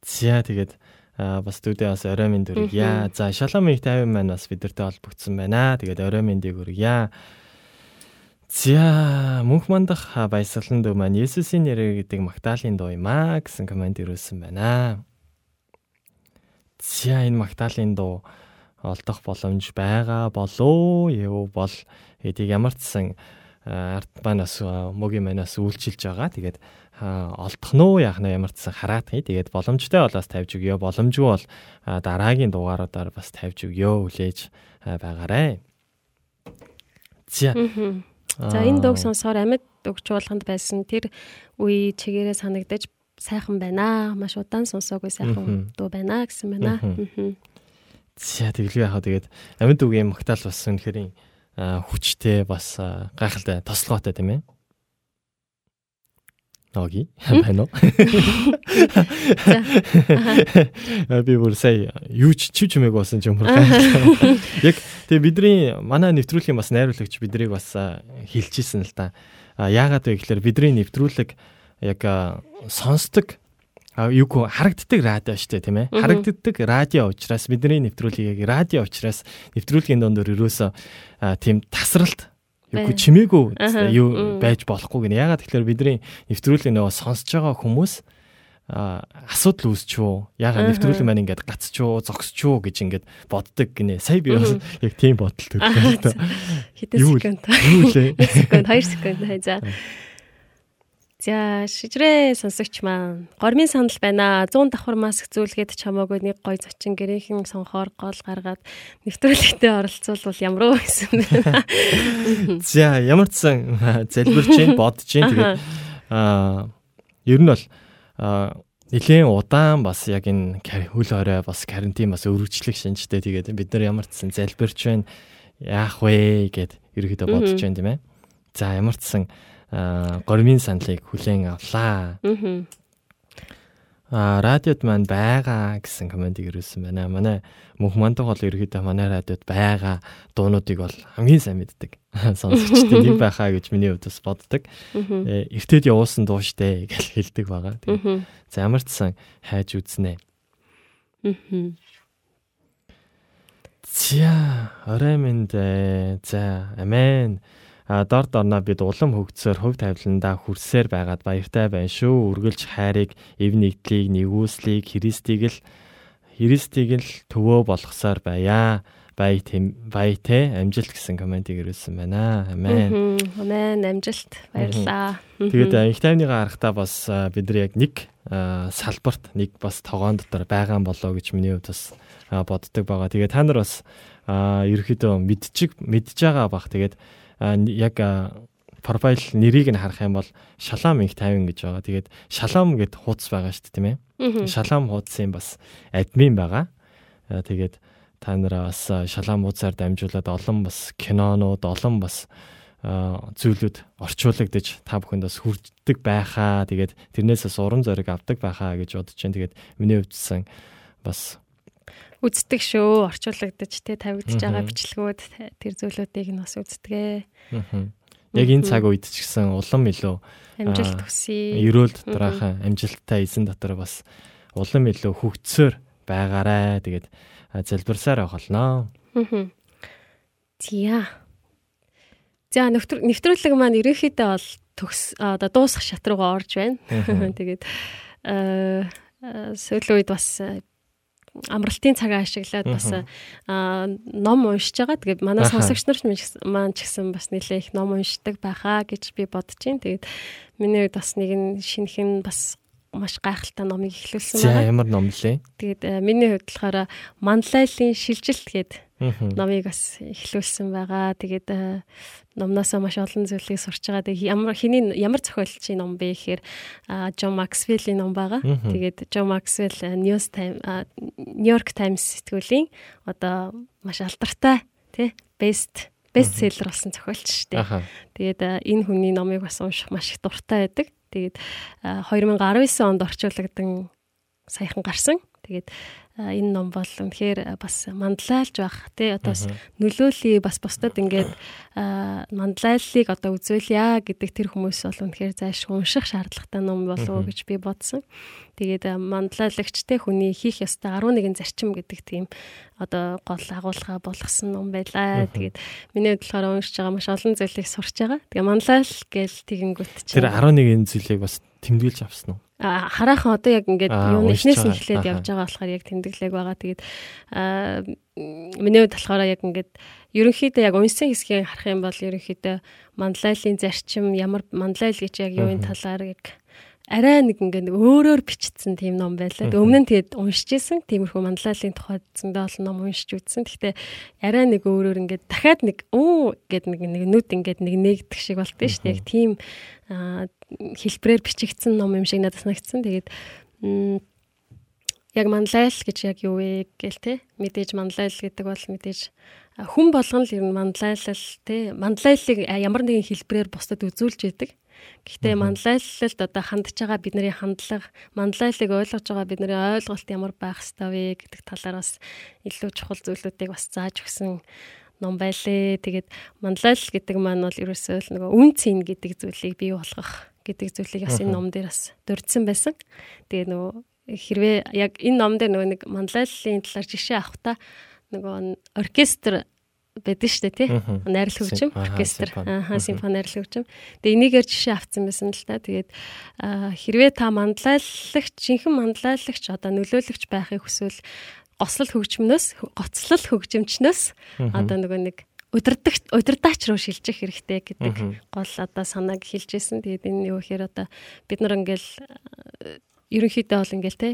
За тэгээд бас бас орой минь дүргийа. За шалом их тайван маань бас бидэртэй холбогдсон байна. Тэгээд орой миньдийг хүргье. За мөнх мандах баясгалан дүү маань Есүсийн нэрээр гэдэг магтаалын дуу юм аа гэсэн комент ирүүлсэн байна. За энэ магтаалын дуу олдох боломж байгаа болоо юу бол эдийг ямар ч сан а, ард манаас а, мөгийн манаас үйлчилж байгаа. Тэгээд олдох уу яах нь ямар ч сан хараат хий. Тэгээд боломжтой бол бас тавьж өгөө. Боломжгүй бол дараагийн дугааруудаар бас тавьж өгөө хүлээж байгаарэ. За. За энэ дууг сонсохоор амьд өгч болгонд байсан тэр үе чигээрээ санагдаж сайхан байна. Маш удаан сонсоогүй сайхан дуу байна гэсэн байна. За тэгэлгүй яхаа тэгээд амьд үгийн магтаал бас үнэхээр а, хүчтэй бас а, гайхалтай тослогоотой тийм ээ. (laughs) Байна уу? А, Би бүр сая юу ч чив чимээг болсон ч юм уу. (laughs) Яг тэгээ бидний манай нэвтрүүлгийн бас найруулагч биднийг бас а, хэлчихсэн л та. Яагаад вэ гэхээр бидний нэвтрүүлэг яг сонсдог юу харагддаг радио шүү дээ тийм ээ. Харагддаг радио учраас бидний нэвтрүүлгийг яг радио учраас нэвтрүүлгийн дундор ерөөсөө тийм тасралт юу чимээгүй юу байж болохгүй гэнэ. Яагаад тэгэхээр бидний нэвтрүүлгийг нөгөө сонсож байгаа хүмүүс асуудал үүсчүү. Яагаад Аха. нэвтрүүлэг маань ингээд гацчүү, зогсчүү гэж ингээд боддог гинэ. Сая би бас яг тийм бодол төрөлөө та. Хэдэн секунд? Юу лээ? (laughs) секунд, 2 секунд. хай, За. За шижрээ сонсогч маань гормын санал байна. 100 давхар маск зүүлгээд чамаагүй нэг гой зочин гэрээхэн сонхоор гол гаргаад нэвтрүүлэгтээ оролцуулбал ямар уу гэсэн байна. (laughs) (laughs) За ямар ч сан залбирч юм бодож юм тэгээд аа ер нь бол нэгэн удаан бас яг энэ хөл хорой бас карантин бас өргөжлөх шинжтэй тэгээд бид нар ямар ч сан залбирч байна яах вэ гэд ерөөдөө бодож байна тийм ээ. За ямар ч сан гормын саналыг хүлээн авлаа. Мгм. А радиод маань байгаа гэсэн комментиг ирүүлсэн байна. Манай мөнх мандах бол ерөөдөө манай радиод байгаа дуунуудыг бол хамгийн сайн мэддэг. (laughs) Сонсогчдын нэг байхаа гэж миний хувьд бас боддог. Э, Эртэд явуулсан дуу штэ гэж (laughs) хэлдэг байгаа. За ямар ч сан хайж үзнэ. За, орой минь дээ. За, амен. Дорд орноо бид улам хөгцсөөр хөв тавиландаа хүрсээр байгаад баяртай байна шүү. Үргэлж хайрыг, эв нэгдлийг, нэгүслийг, Христийг л Христийг л төвөө болгосоор байя. Бай тэм бай те амжилт гэсэн комментиг ирүүлсэн байна. Амен. Амен амжилт баярлаа. Тэгээд их тайвныгаа харахтаа бас бид нар яг нэг салбарт нэг бас тогоон дотор байгаа болоо гэж миний хувьд бас боддог байгаа. Тэгээд та нар бас ерөөхдөө мэдчиг мэдж байгаа бах. Тэгээд яг профайл нэрийг нь харах юм бол шалам их тайван гэж байгаа. Тэгээд шалам гэд хуудас байгаа шүү дээ тийм ээ. Шалам хуудсын бас админ байгаа. Тэгээд та нараа бас шалам хуудасаар дамжуулаад олон бас кинонууд, олон бас зүйлүүд орчуулагдаж та бүхэнд бас хүрддэг байхаа. Тэгээд тэрнээс бас уран зориг авдаг байхаа гэж бодож байна. Тэгээд миний хувьдсан бас үздэг шүү. Орчуулагдаж те тавигдж байгаа бичлэгүүд тэр зүйлүүдийг нь бас үздэг. мгм. яг энэ цаг үед ч гэсэн улам илүү Амжилт хүсье. ерөөл доторхоо амжилттай эзэн дотор бас улам илүү хөгцсөөр байгаарэ. Тэгээд залбирсаар авах болно. Зя. За нэвтрүүлэг маань ерөнхийдөө бол төгс одоо дуусах шат руугаа орж байна. (laughs) Тэгээд сүүлийн үед бас амралтын цагаа ашиглаад бас ном уншиж байгаа. Тэгээд манай сонсогч нар маань ч гэсэн бас нэлээ их ном уншдаг байхаа гэж би бодож байна. Тэгээд миний хувьд бас нэг нь шинэх нь бас маш гайхалтай номыг эхлүүлсэн За байна. ямар ном лээ? Тэгээд э, миний хувьд болохоор манлайлын шилжилт гэдэг. Номыг бас эхлүүлсэн байгаа. Тэгээд э, номноосоо маш олон зүйлийг сурч байгаа. Тэгээд ямар хэний ямар зохиолчийн ном бэ гэхээр Джон Максвеллийн ном байгаа. Тэгээд Джон Максвелл э, News Time Нью-Йорк Таймс сэтгүүлийн одоо маш алдартай тий best best seller болсон зохиолч шүү дээ. Тэгээд э, энэ хүний номыг бас унших маш их дуртай байдаг. Тэгээд э, 2019 онд орчуулагдсан саяхан гарсан. Тэгээд энэ ном бол үнэхээр бас мандлайлж байх тий одоо бас нөлөөлөе бас бусдад ингээд мандлайллыг одоо үзүүлье гэдэг тэр хүмүүс бол үнэхээр зааш унших шаардлагатай ном болов уу гэж би бодсон. Тэгээд мандлайлагчтай хүний хийх ёстой 11 зарчим гэдэг тийм одоо гол агуулга болгосон ном байлаа. Тэгээд миний хувьд болохоор уншиж байгаа маш олон зүйлийг сурч байгаа. Тэгээ манлайл гээл тэгэнгүүт чинь Тэр 11 зүйлийг бас тэмдэглэж авсан уу? Хараахан одоо яг ингээд юу уншиж эхнээс нь эхлээд явж байгаа болохоор яг тэмдэглэг байгаа. Тэгээд миний хувьд болохоор яг ингээд ерөнхийдөө яг унсан хэсгийг харах юм бол ерөнхийдөө мандлайлын зарчим ямар мандлайл гэж яг юу энэ талаар яг арай нэг ингээд өөрөөр бичсэн тийм ном байлаа. Тэг өмнө нь тэгээд уншиж исэн. Тиймэрхүү мандлайлын тухай зөндөө олон ном уншиж үзсэн. Гэхдээ арай нэг өөрөөр ингээд дахиад нэг өө гэд нэг нэг нүд ингээд нэг нээгдэх шиг болт нь шүү дээ. Яг тийм аа, хэлбрээр бичигдсэн ном юм шиг надад санагдсан. Тэгээд яг манлайл гэж яг юу вэ гээл те мэдээж манлайл гэдэг бол мэдээж хүн болгон л ер нь манлайлал те манлайлыг ямар нэгэн хэлбрээр бусдад үзүүлж яадаг. Гэхдээ манлайлалд одоо хандж байгаа бидний хандлага, манлайлыг ойлгож байгаа бидний ойлголт ямар байх ёстой вэ гэдэг талаар бас илүү чухал зүйлүүдийг бас зааж өгсөн ном байлээ. Тэгээд манлайл гэдэг маань бол ерөөсөө л нөгөө үн цэн гэдэг зүйлийг бий болгох гэдэг зүйлийг бас энэ ном дээр бас дурдсан байсан. Тэгээд нөгөө хэрвээ яг энэ ном дээр нөгөө нэг манлайллын талаар жишээ авах та нөгөө оркестр байдаг шүү дээ тий. Найрал хөгжим оркестр Мгм. симфони найрал хөгжим. Тэгээ энийгээр жишээ авсан байсан л та. Тэгээд аа, хэрвээ та мандлайлагч жинхэнэ мандлайлагч одоо нөлөөлөгч байхыг хүсвэл гослол хөгжмнөөс гоцлол хөгжимчнөөс одоо нөгөө нэг удирдах удирдаач руу шилжих хэрэгтэй гэдэг гол одоо санааг хэлж ирсэн. Тэгээд энэ юу гэхээр одоо бид нар ингээл э, ерөнхийдөө бол ингээл те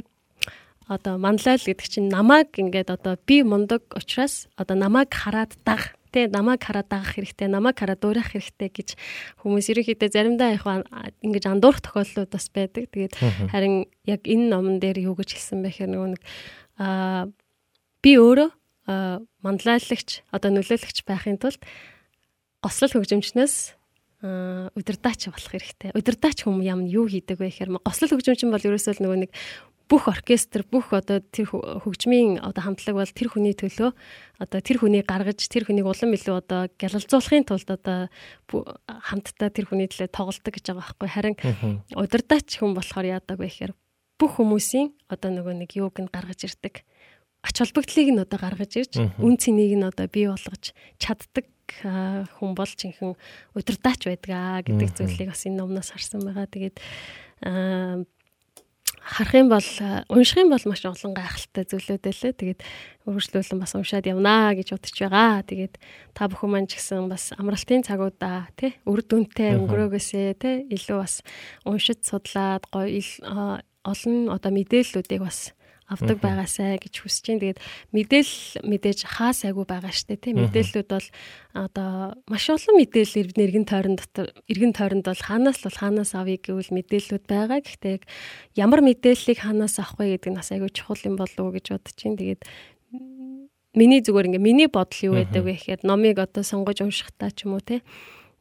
одоо манлайл гэдэг чинь намайг ингээд одоо би мундаг учраас одоо намайг хараад даг те намайг хараад дагах хэрэгтэй намайг хараад дуурайх хэрэгтэй гэж хүмүүс ерөнхийдөө заримдаа яг ингэж андуурах тохиолдлууд бас байдаг. Тэгээд харин яг энэ номон дээр юу гэж хэлсэн бэ гэхээр нөгөө нэг аа би өөрөө аа, манлайлагч одоо нөлөөлөгч байхын тулд гослол хөгжимчнөөс аа, удирдаач болох хэрэгтэй. Удирдаач хүм юм юу хийдэг вэ гэхээр гослол хөгжимчин бол ерөөсөө л нөгөө нэг бүх оркестр бүх одоо тэр хө- хөгжмийн одоо хамтлаг бол тэр хүний төлөө одоо тэр хүнийг гаргаж тэр хүнийг улам илүү одоо гялалзуулахын тулд одоо хамтдаа тэр хүний төлөө тоглолдог гэж байгаа байхгүй. Харин удирдаач хүн болохоор яадаг вэ гэхээр бүх хүмүүсийн одоо нөгөө нэг юуг нь гаргаж ирдэг ач холбогдлыг нь одоо гаргаж ирж үн цэнийг нь одоо бий болгож чаддаг хүн бол жинхэнэ удирдаач байдгаа гэдэг зүйлийг бас энэ номноос харсан байгаа. Тэгээд харах юм бол унших юм бол маш олон гайхалтай зүйлүүд байлаа. Тэгээд үргэлжлүүлэн бас уншаад явнаа гэж бодож байгаа. Тэгээд та бүхэн маань ч гэсэн бас амралтын цагуудаа тий үр дүнтэй өнгөрөөгөөсөө тий илүү бас уншиж судлаад гоё олон одоо мэдээллүүдийг бас авдаг байгаасай гэж хүсэж байна. Тэгээд мэдээлэл мэдээж хаа сайгүй байгаа штэ тий мэдээллүүд бол одоо маш олон мэдээлэл иргэн тойрон дотор иргэн тойронд бол хаанаас бол хаанаас авъя гэвэл мэдээллүүд байгаа. Гэхдээ ямар мэдээллийг хаанаас авах вэ гэдэг нь бас айгүй чухал юм болов уу гэж бодож байна. Тэгээд миний зүгээр ингээ миний бодол юу байдаг вэ гэхээр номыг одоо сонгож уншихтаа ч юм уу те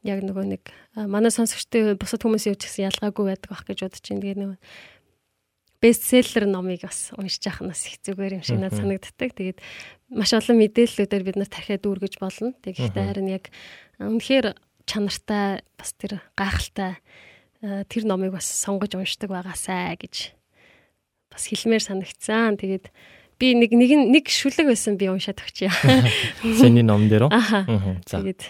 яг нөгөө нэг манай сонсогчтой бусад хүмүүсийн ч гэсэн ялгаагүй байдаг бах гэж бодож байна. Тэгээд нөгөө бестселлер номыг бас уншиж явах нь бас их зүгээр юм шиг надад санагддаг. Тэгээд маш олон мэдээллүүдээр бид нар тархиад дүүргэж болно. Тэгэхдээ харин яг үнэхээр чанартай бас тэр гайхалтай тэр номыг бас сонгож уншдаг байгаасай гэж бас хэлмээр санагцсан. Тэгээд би нэг нэг нэг шүлэг байсан би уншаад өгчээ. Сэний ном дээр үү? За. Тэгээд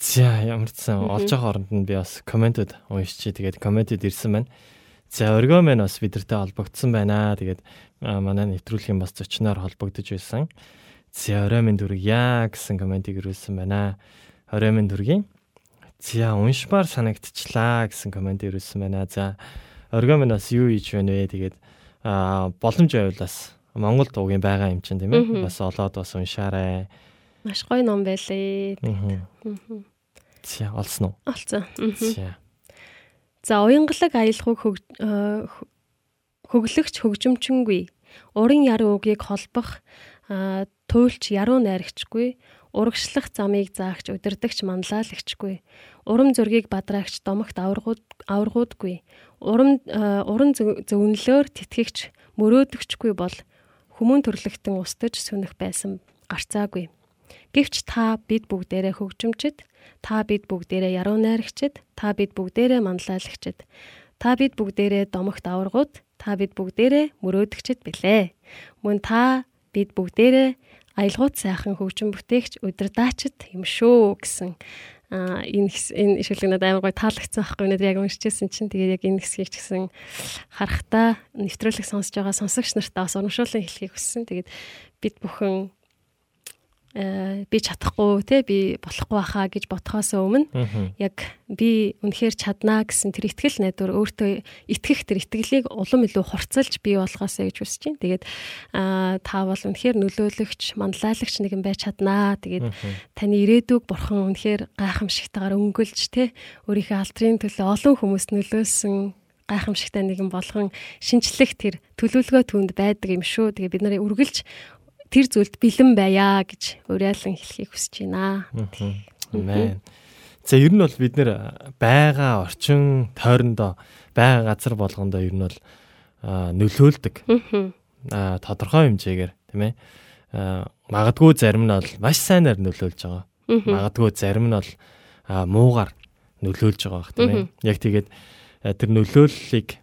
За ямар ч сан олж авах оронд нь би бас комментүүд уншчихъя. Тэгээд комментүүд ирсэн байна. За өргөө мэн бас бидэртэй холбогдсон байна. Тэгээд манай нэвтрүүлгийн бас зочноор холбогдож байсан. За орой минь дүрэг яа гэсэн комментиг ирүүлсэн байна. Орой минь дүргийн За уншмаар санагдчихлаа гэсэн коммент ирүүлсэн байна. За оргоо минь бас юу хийж байна вэ? Тэгээд боломж байвал бас Монгол дуугийн байгаа юм чинь тийм ээ. Бас олоод бас уншаарай. маш гоё ном байлээ. Мгм. За олсон уу? Олцсон. Мгм. За. Уянгалаг аялахуг хөг- э, хө- хөглөгч хөгжимчингүй. Уран яруу үгийг холбох а, туйлч яруу найрагчгүй. Урагшлах замыг заагч удирдахч манлайлагчгүй. Урам зургийг бадраагч домогт аваргууд аваргуудгүй. Урам э, уран зөв- зөвнлөөр тэтгэгч мөрөөдөгчгүй бол хүмүүн төрлөختөн устж сүнэх байсан гарцаагүй. Гэвч та бид бүгдээрээ хөгжимчд, та бид бүгдээрээ яруу найрагчд, та бид бүгдээрээ манлайлагчд, та бид бүгдээрээ домогт аваргууд, та бид бүгдээрээ мөрөөдөгчд билээ. Мөн та бид бүгдээрээ аялгууд сайхан хөгжим бүтээгч удирдаачд юм шүү гэсэн энэ энэ шүлэг надад амар гой таалагдсан байхгүй надад яг уншижсэн чинь тэгээд яг энэ хэсгийг ч гэсэн харахтаа нэвтрүүлэг сонсож байгаа сонсогч нартаа бас урамшуулсан хэлхийг хүссэн. Тэгээд бид бүхэн би чадахгүй те би болохгүй баха гэж бодхоос өмнө яг би үнэхээр чаднаа гэсэн тэр итгэл найдвар өөртөө итгэх тэр итгэлийг улам илүү хурцлж бий болгоосэй гэж хүсэж байна. Тэгээд аа та бол үнэхээр нөлөөлөгч, манлайлагч нэгэн байж чаднаа. Тэгээд таны ирээдүг бурхан үнэхээр гайхамшигтайгаар өнгөлж те өөрийнхөө алдрын төлөө олон хүмүүст нөлөөлсөн гайхамшигтай нэгэн болгон шинчлэх тэр төлөвлөгөө түнд байдаг юм шүү. Тэгээ бид нарыг үргэлж тэр зүйлд бэлэн байя гэж уриалан хэлхийг хүсэж байна. Амен. За ер нь бол бид нэр байгаа орчин тойрондоо байгаа газар болгондоо ер нь бол нөлөөлдөг. А, тодорхой хэмжээгээр тийм ээ. Магадгүй зарим нь бол маш сайнаар нөлөөлж байгаа. Магадгүй зарим нь бол муугар нөлөөлж байгаа бах тийм ээ. Яг тэгээд тэр нөлөөллийг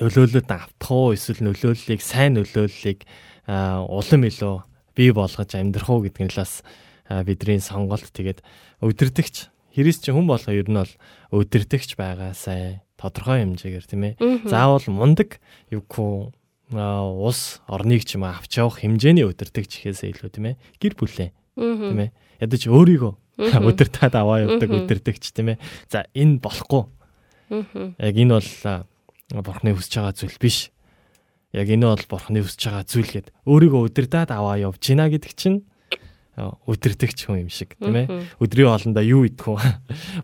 нөлөөлөлд автах уу эсвэл нөлөөллийг сайн нөлөөллийг улам илүү бий болгож амьдрах уу бас а, бидний сонголт тэгээд өдөртөгч Христ чи хүн болго ер нь бол өдөртөгч байгаа сайн тодорхой хэмжээгээр тийм ээ. Заавал мундаг юугүй ус орныг ч юм авч явах хэмжээний өдөртөгч ихээсээ илүү тийм ээ. Гэр бүлээ тийм ээ. Ядаж өөрийгөө өдөртөөд аваа явдаг өдөртөгч тийм ээ. За энэ болохгүй. Яг энэ бол бурхны хүсэж байгаа зүйл биш. Яг энэ бол бурхны хүсэж байгаа зүйл гэд өөрийгөө өдөртөөд аваа явж гинэ гэдэг чинь а, өдөртөгч хүн юм шиг тийм ээ. Өдрийн хоолндоо юу идэх вэ?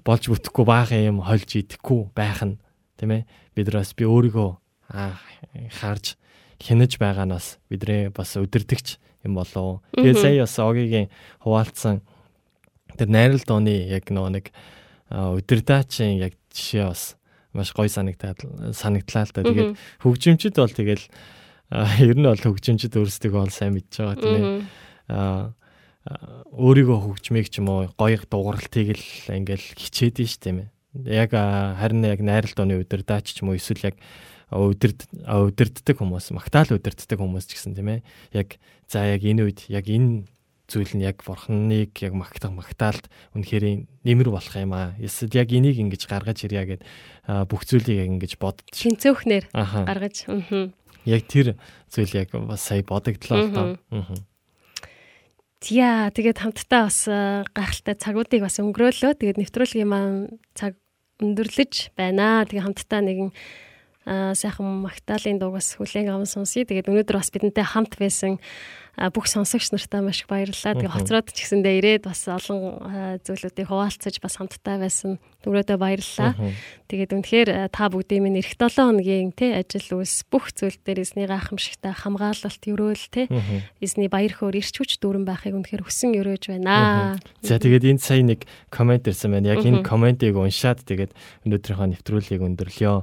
Болж бүтэхгүй баахан юм хольж идэхгүй байх нь тийм ээ. Бид нараас би өөрийгөө харж хянаж байгаа нас бидний бас өдөртөгч юм болов. Тэгээ сая бас огийн хуваалцсан тэр найрал дооны яг нөгөө нэг удирдаачийн яг жишээ бас маш гоё санагтаад санагдлаа л да. Тэгээд хөгжимчд бол тэгэл ер нь бол хөгжимчд өөрсдөө бол сайн мэдж байгаа тийм ээ. Аа өөрийгөө хөгжмийг ч юм уу гоё дууралтыг л ингээл хичээд нь ш тийм ээ. Яг харин яг найралт оны удирдаач ч юм уу эсвэл яг удирд удирддаг хүмүүс магтаал удирддаг хүмүүс ч гэсэн тийм ээ. Яг за яг энэ үед яг энэ зүйл нь яг бурхныг яг магтах магтаалт үнэхээр нэмэр болох юм аа. Эсвэл яг энийг ингэж гаргаж ирья гэд бүх зүйлийг яг ингэж бодож шинцөөхнэр гаргаж. Яг тэр зүйл яг бас сая бодогдлоо л доо. Тиа тэгээд хамтдаа бас гайхалтай цагуудыг бас өнгөрөөлөө. Тэгээд нэвтрүүлгийн маань цаг өндөрлөж байна. Тэгээд хамтдаа нэгэн сайхан магтаалын дуугаас хүлээн аван сонсъё. Тэгээд өнөөдөр бас бидэнтэй хамт байсан бүх сонсогч нартай маш их баярлалаа. Тэгээ хоцроод ч гэсэндээ ирээд бас олон зүйлүүдийг хуваалцаж бас хамтдаа байсан. Түрөөдөө баярлалаа. Тэгээд үнэхээр та бүгдийн минь эх 7 хоногийн тий ажил үйлс бүх зүйл дээр эзний гайхамшигтай хамгаалалт өрөөл тий эзний баяр хөөр ирч хүч дүүрэн байхыг үнэхээр хүсэн өрөөж байна. За тэгээд энд сая нэг комент ирсэн байна. Яг энэ комментиг уншаад тэгээд өнөөдрийнхөө нэвтрүүлгийг өндөрлөё.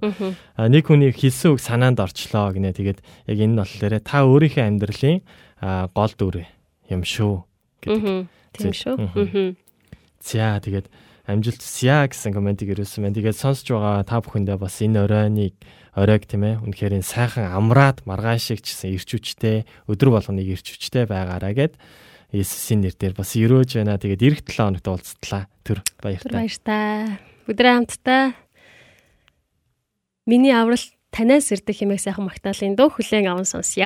Нэг хүний хэлсэн үг санаанд орчлоо гинэ. Тэгээд яг энэ нь болохоор та өөрийнхөө амьдралын гол дүр юм шүү гэдэг. Тийм шүү. За тэгээд амжилт ся гэсэн комментиг ирүүлсэн байна. Тэгээд сонсож байгаа та бүхэндээ бас энэ оройныг оройг тийм ээ үнэхээр энэ сайхан амраад маргаан шиг ч гэсэн ирч хүчтэй өдөр болгоныг ирч хүчтэй байгаараа гэд Иесусийн нэрээр бас өрөөж байна. Тэгээд эх 7 хоногт уулзтлаа. Төр баяртай. Баяртай. Өдрөө хамтдаа миний аврал танаас ирдэг хэмээх сайхан магтаалын дуу хүлээн аван сонсъё.